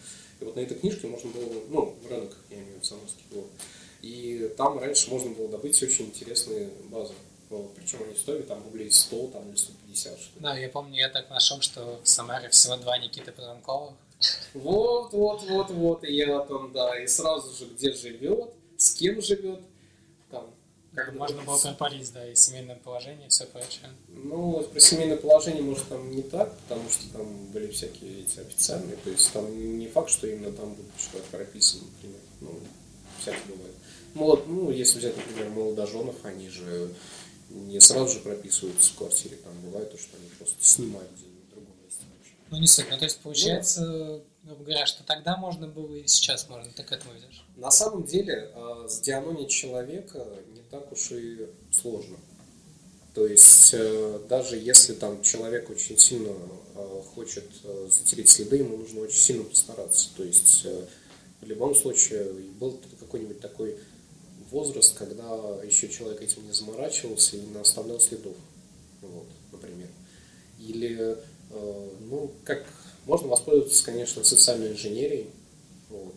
И вот на этой книжке можно было, ну, рынок, я имею в виду, самарский был, и там раньше можно было добыть очень интересные базы. Вот, причем они стоили там рублей 100 там, или 150. Что. Да, я помню, я так нашел, что в Самаре всего два Никиты Пазанкова. Вот, вот, вот, вот. И я там, да, и сразу же где живет, с кем живет. Как Можно было пропарить, да, и семейное положение, и все прочее. Ну, про семейное положение, может, там не так, потому что там были всякие эти официальные, то есть там не факт, что именно там будет что-то прописано, например. Ну, всякое бывает молод, ну, если взять, например, молодоженов, они же не сразу же прописываются в квартире, там бывает то, что они просто снимают где-нибудь в другом месте вообще. Ну, не суть, ну, то есть получается, ну, грубо говоря, что тогда можно было и сейчас можно, ты к этому ведешь? На самом деле, э, сдианонить человека так уж и сложно. То есть, э, даже если там человек очень сильно э, хочет затереть следы, ему нужно очень сильно постараться. То есть, в любом случае, был какой-нибудь такой возраст, когда еще человек этим не заморачивался и не оставлял следов, вот, например. Или, э, ну, как можно воспользоваться, конечно, социальной инженерией, вот,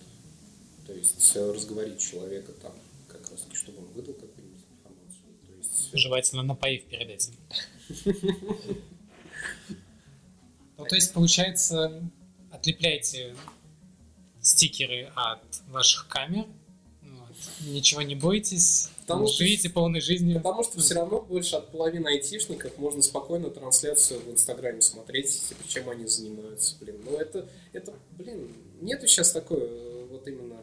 то есть э, разговорить человека там, как раз таки, чтобы он выдал какую-нибудь информацию. То есть... Желательно напоив перед этим. Ну, то есть, получается, отлепляйте стикеры от ваших камер, ничего не бойтесь, потому живите что, полной жизнью. Потому что все равно больше от половины айтишников можно спокойно трансляцию в Инстаграме смотреть, типа, чем они занимаются, блин. Но это, это, блин, нету сейчас такой э, вот именно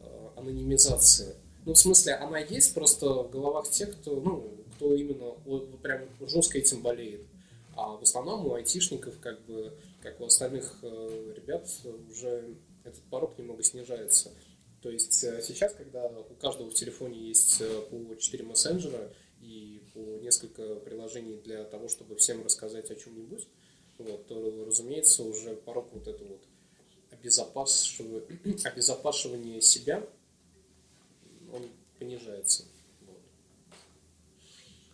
э, анонимизации. Ну, в смысле, она есть просто в головах тех, кто, ну, кто именно вот, прям жестко этим болеет. А в основном у айтишников, как бы, как у остальных э, ребят, уже этот порог немного снижается. То есть э, сейчас, когда у каждого в телефоне есть э, по 4 мессенджера и по несколько приложений для того, чтобы всем рассказать о чем-нибудь, вот, то, разумеется, уже порог вот это вот обезопасивания себя, он понижается. Вот.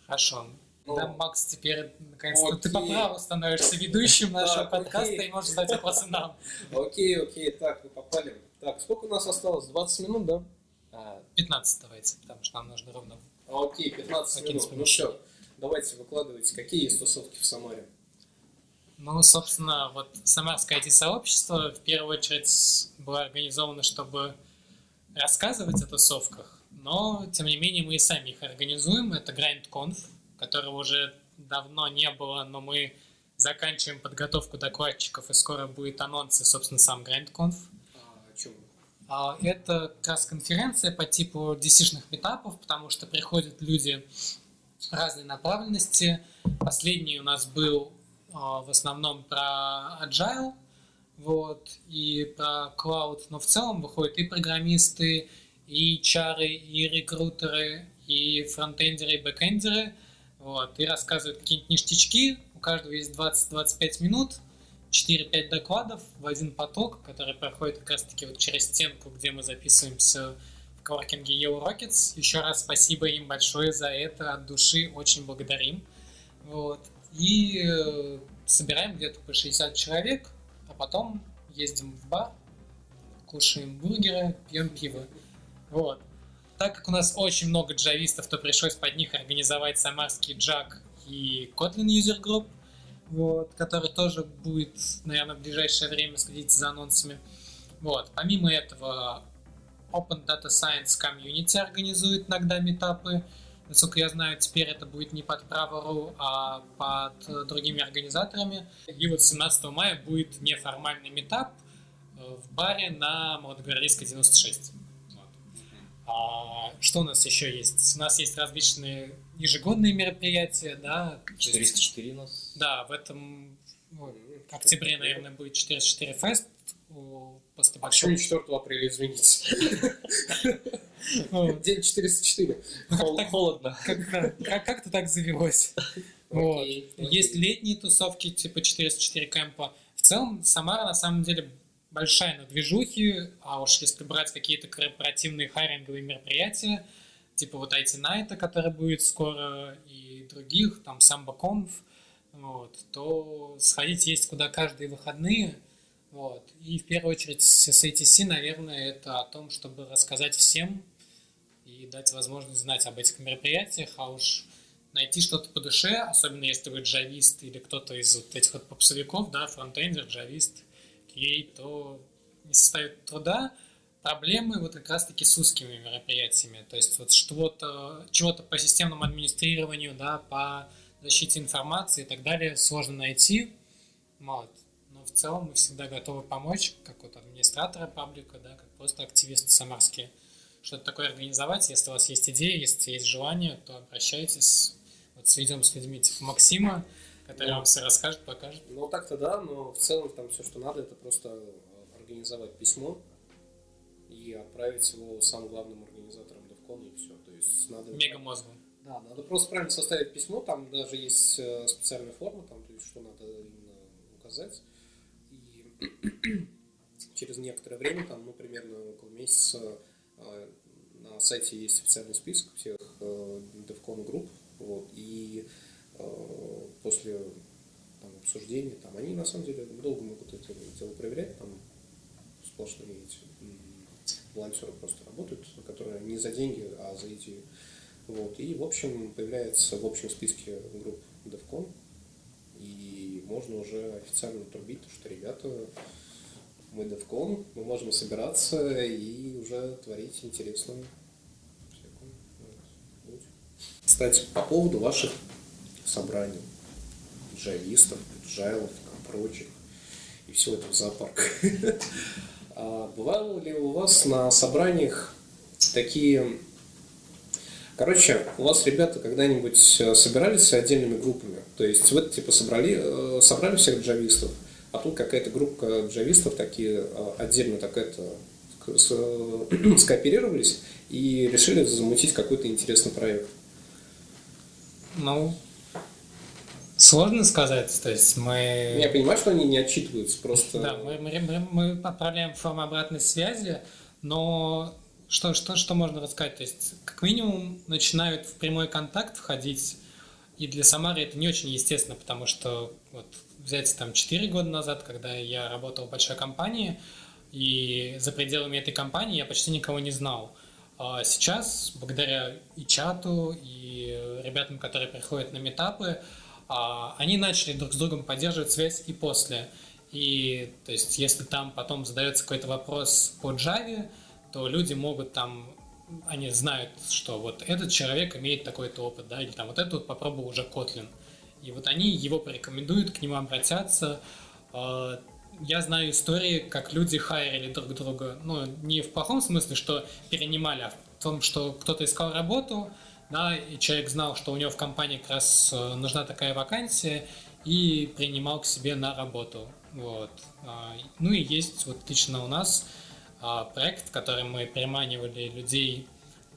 Хорошо. Ну, Да, Макс, теперь наконец-то ты по Окей. праву становишься ведущим нашего Так, подкаста окей. и можешь задать вопросы нам. Окей, окей, так, вы попали. Так, сколько у нас осталось? 20 минут, да? А, 15 давайте, потому что нам нужно ровно. А, Окей, 15 Покинуть минут. Ну все, давайте выкладывайте, какие есть тусовки в Самаре. Ну, собственно, вот Самарское IT-сообщество в первую очередь было организовано, чтобы рассказывать о тусовках, но, тем не менее, мы и сами их организуем. Это GrindConf, которого уже давно не было, но мы заканчиваем подготовку докладчиков, и скоро будет анонс и, собственно, сам GrindConf. А? А, Это как раз конференция по типу DC-шных метапов, потому что приходят люди разной направленности. Последний у нас был а, в основном про Agile, вот, и про Cloud, но в целом выходят и программисты, и чары, и рекрутеры, и фронтендеры, и бэкендеры, вот, и рассказывают какие-нибудь ништячки, у каждого есть 20-25 минут, 4-5 докладов в один поток, который проходит как раз-таки вот через стенку, где мы записываемся в коворкинге Yellow Rockets. Еще раз спасибо им большое за это, от души очень благодарим. Вот. И э, собираем где-то по 60 человек, потом ездим в бар, кушаем бургеры, пьем пиво. Вот. Так как у нас очень много джавистов, то пришлось под них организовать самарский джак и Kotlin User Group, вот, который тоже будет, наверное, в ближайшее время следить за анонсами. Вот. Помимо этого, Open Data Science Community организует иногда метапы. Насколько я знаю, теперь это будет не под Право.ру, а под э, другими организаторами. И вот 17 мая будет неформальный метап э, в баре на Молодогвардейской 96. Вот. А что у нас еще есть? У нас есть различные ежегодные мероприятия, да. то есть- 404 у нас. да, в этом ну, октябре, наверное, будет 404 фест. А почему большого... 4 апреля, извините? Ну, День 404. Хол- Холодно. как- как- как- Как-то так завелось. Есть летние тусовки, типа 404 кемпа. В целом, Самара на самом деле большая на движухе, а уж если брать какие-то корпоративные хайринговые мероприятия, типа вот IT Night, который будет скоро, и других, там SambaConf, вот, то сходить есть куда каждые выходные. Вот. И в первую очередь с SATC, наверное, это о том, чтобы рассказать всем и дать возможность знать об этих мероприятиях, а уж найти что-то по душе, особенно если вы джавист или кто-то из вот этих вот попсовиков, да, фронтендер, джавист, QA, то не составит труда. Проблемы вот как раз-таки с узкими мероприятиями, то есть вот что-то, чего-то по системному администрированию, да, по защите информации и так далее сложно найти, вот. Целом мы всегда готовы помочь, как вот администраторы паблика, да, как просто активисты самарские, что-то такое организовать. Если у вас есть идеи, если есть желание, то обращайтесь. Вот сведем с людьми типа Максима, который Да. вам все расскажет, покажет. Ну, так-то да, но в целом там все, что надо, это просто э, организовать письмо и отправить его самым главным организаторам DevCon, и все. То есть надо... Мегамозгу. Да, надо просто правильно составить письмо, там даже есть э, специальная форма, там, то есть что надо именно указать. Через некоторое время, там, ну, примерно около месяца, э, на сайте есть специальный список всех э, DevCon групп, вот, и э, после там, обсуждения, там, они на самом деле долго могут это дело проверять, там сплошные эти волонтеры просто работают, которые не за деньги, а за идею. Вот. И, в общем, появляется в общем списке групп DevCon, и можно уже официально трубить, что, ребята, мы DevCon, мы можем собираться и уже творить интересную всякую. Кстати, по поводу ваших собраний, джавистов, джайлов, прочих, и всего этого зоопарка. А Бывало ли у вас на собраниях такие Короче, у вас ребята когда-нибудь э, собирались отдельными группами? То есть вы типа собрали, э, собрали всех джавистов, а тут какая-то группа джавистов такие э, отдельно так это скооперировались и решили замутить какой-то интересный проект. Ну, сложно сказать. То есть мы... Я понимаю, что они не отчитываются, просто... Да, мы, мы, мы- мы отправляем форму обратной связи, но что, что, что можно рассказать? То есть, как минимум, начинают в прямой контакт входить И для Самары это не очень естественно, потому что вот взять там 4 года назад, когда я работал в большой компании, и за пределами этой компании я почти никого не знал. А сейчас, благодаря и чату, и ребятам, которые приходят на метапы, а, они начали друг с другом поддерживать связь и после. И то есть, если там потом задается какой-то вопрос по Java, то люди могут там, они знают, что вот этот человек имеет такой-то опыт, да, или там вот этот вот попробовал уже Kotlin. И вот они его порекомендуют, к нему обратятся. А, я знаю истории, как люди хайрили друг друга. Ну, не в плохом смысле, что перенимали, а в том, что кто-то искал работу, да, и человек знал, что у него в компании как раз э, нужна такая вакансия, и принимал к себе на работу. Вот. А, ну и есть вот лично у нас проект, в котором мы переманивали людей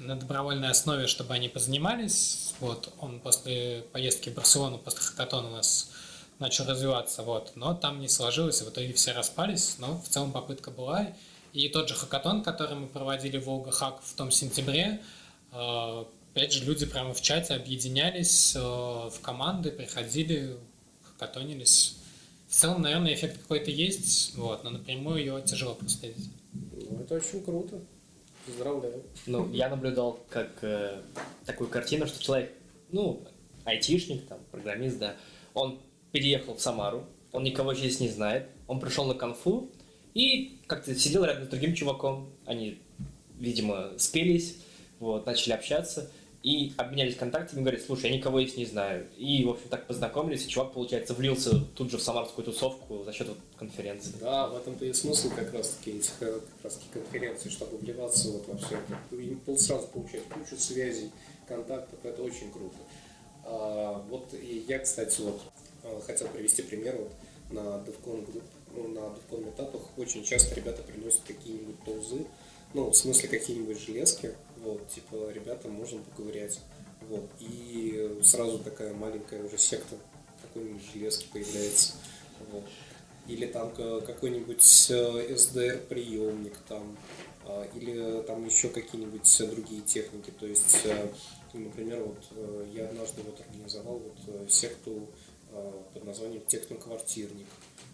на добровольной основе, чтобы они позанимались. Вот он после поездки в Барселону, после хакатона у нас начал развиваться, вот. Но там не сложилось, и в итоге все распались, но в целом попытка была. И тот же хакатон, который мы проводили в Волга Хак в том сентябре, э, опять же, люди прямо в чате объединялись э, в команды, приходили, хакатонились. В целом, наверное, эффект какой-то есть, вот, но напрямую его тяжело проследить. Ну, это очень круто. Поздравляю. Ну, я наблюдал как э, такую картину, что человек, ну, айтишник, там, программист, да, он переехал в Самару, он никого здесь не знает, он пришел на конфу и как-то сидел рядом с другим чуваком, они, видимо, спелись, вот, начали общаться и обменялись контактами, говорят, слушай, я никого здесь не знаю. И, в общем, так познакомились, и чувак, получается, влился тут же в самарскую тусовку за счет вот конференции. Да, в этом-то и смысл как раз-таки этих как раз конференций, чтобы вливаться вот во все это. И сразу получать кучу связей, контактов, это очень круто. А, вот и я, кстати, вот Э, хотел привести пример вот на DevCon ну, на DevCon этапах очень часто ребята приносят какие-нибудь тулзы, ну, в смысле какие-нибудь железки, вот, типа, ребята, можно поговорить, вот, и сразу такая маленькая уже секта какой-нибудь железки появляется, вот. Или там какой-нибудь э, там, а, или там еще какие-нибудь другие техники. То есть, э, например, вот я однажды вот организовал вот секту Э, под названием техноквартирник.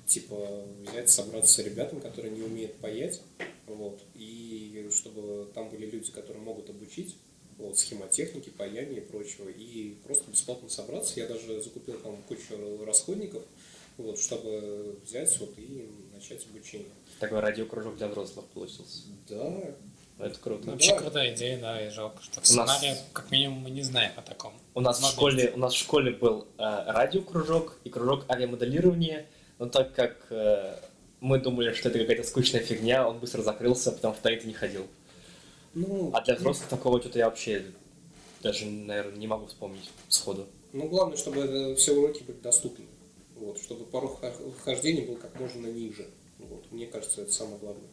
Типа взять, собраться с ребятами, которые не умеют паять, вот, и чтобы там были люди, которые могут обучить, вот, схемотехники, паяния и прочего, и просто бесплатно собраться. Я даже закупил там кучу расходников, вот, чтобы взять вот и начать обучение. Такой радиокружок для взрослых получился. Да, это круто. Вообще да. крутая идея, да, и жалко, что в сценарии, нас... как минимум, мы не знаем о таком. У нас, в школе, у нас в школе был э, радиокружок и кружок авиамоделирования, но так как э, мы думали, что это какая-то скучная фигня, он быстро закрылся, потому что я это не ходил. Ну, а для взрослых ну... такого что-то я вообще даже, наверное, не могу вспомнить сходу. Ну, главное, чтобы все уроки были доступны. Вот, чтобы порог вхождения был как можно ниже. Вот, мне кажется, это самое главное.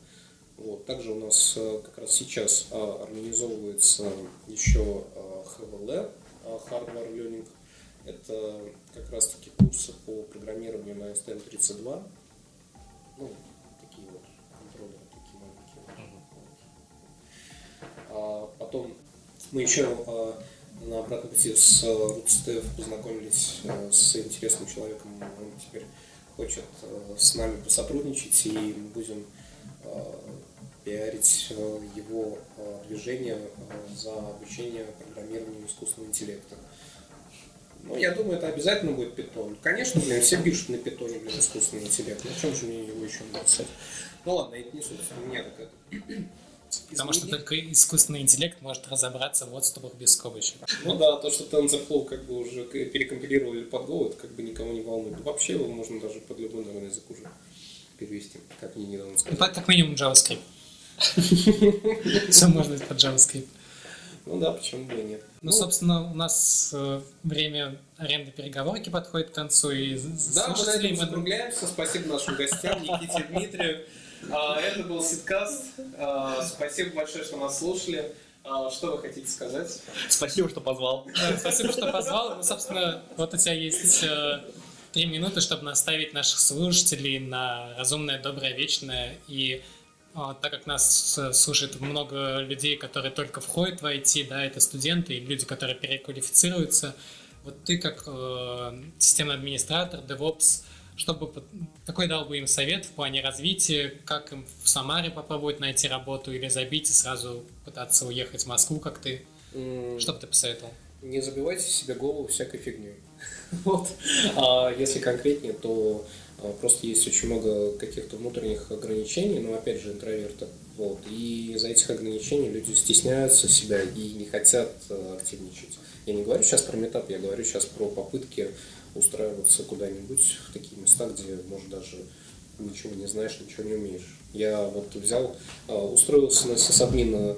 Вот. Также у нас э, как раз сейчас а, организовывается еще HVL, а, Hardware Learning. Это как раз таки курсы по программированию на STM32. Ну, такие вот контроллеры, такие маленькие. А потом мы еще на обратном пути с RootStef познакомились с интересным человеком. Он теперь хочет с нами посотрудничать, и мы будем пиарить его движение за обучение программированию искусственного интеллекта. Ну, я думаю, это обязательно будет питон. Конечно, блин, все пишут на питоне, блин, искусственный интеллект. На чем же мне его еще написать? Ну ладно, это не суть, у меня так это. Потому что только искусственный интеллект может разобраться в отступах без скобочек. Ну да, то, что TensorFlow как бы уже перекомпилировали под Go, это как бы никого не волнует. Вообще его можно даже под любой, наверное, язык уже перевести, как мне недавно сказали. Как минимум JavaScript. Все можно под JavaScript. Ну да, почему бы и нет. Ну, собственно, у нас э, время аренды переговорки подходит к концу. И да, мы на этом закругляемся. Спасибо нашим гостям, Никите Дмитрию. А, это был Ситкаст. А, спасибо большое, что нас слушали. А, что вы хотите сказать? Спасибо, что позвал. спасибо, что позвал. Ну, собственно, вот у тебя есть э, три минуты, чтобы наставить наших слушателей на разумное, доброе, вечное и так как нас слушает много людей, которые только входят в IT, да, это студенты и люди, которые переквалифицируются, Вот ты как э, системный администратор, DevOps, чтобы какой дал бы им совет в плане развития, как им в Самаре попробовать найти работу или забить и сразу пытаться уехать в Москву, как ты? Mm. Что бы ты посоветовал? Не забивайте себе голову всякой фигней. Вот. А если конкретнее, то а, просто есть очень много каких-то внутренних ограничений, но опять же интроверты. Вот. И из-за этих ограничений люди стесняются себя и не хотят а, активничать. Я не говорю сейчас про метап, я говорю сейчас про попытки устраиваться куда-нибудь в такие места, где, может, даже ничего не знаешь, ничего не умеешь. Я вот взял, а, устроился на сисадмина,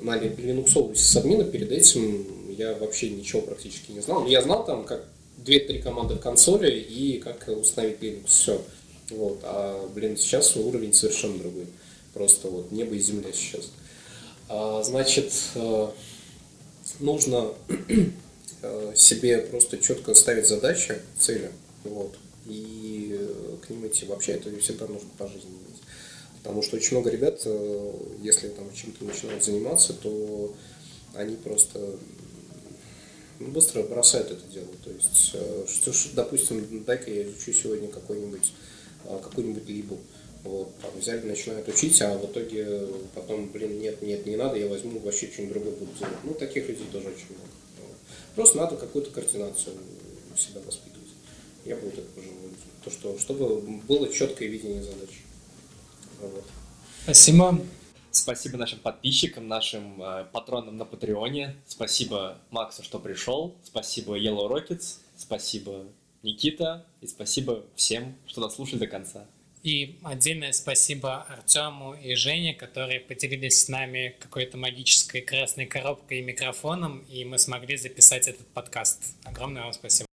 на линуксовую сисадмина, перед этим я вообще ничего практически не знал. Я знал там, как две-три команды в консоли и как установить Linux, все. Вот. А, блин, сейчас уровень совершенно другой. Просто вот небо и земля сейчас. А, значит, э, нужно э, себе просто четко ставить задачи, цели, вот, и э, к ним идти. Вообще это всегда нужно по жизни иметь. Потому что очень много ребят, если там чем-то начинают заниматься, то они просто быстро бросают это дело. То есть, э, что, допустим, дай-ка я изучу сегодня какой-нибудь э, какую-нибудь либу. Вот, там взяли, начинают учить, а в итоге потом, блин, нет, нет, не надо, я возьму вообще что-нибудь другое буду делать. Ну, таких людей тоже очень много. Просто надо какую-то координацию у себя воспитывать. Я буду так пожелаю. То, что, чтобы было четкое видение задач. Вот. Спасибо. Спасибо нашим подписчикам, нашим э, патронам на Патреоне. Спасибо Максу, что пришел. Спасибо Yellow Rockets. Спасибо Никита. И спасибо всем, что нас слушали до конца. И отдельное спасибо Артему и Жене, которые поделились с нами какой-то магической красной коробкой и микрофоном, и мы смогли записать этот подкаст. Огромное вам спасибо.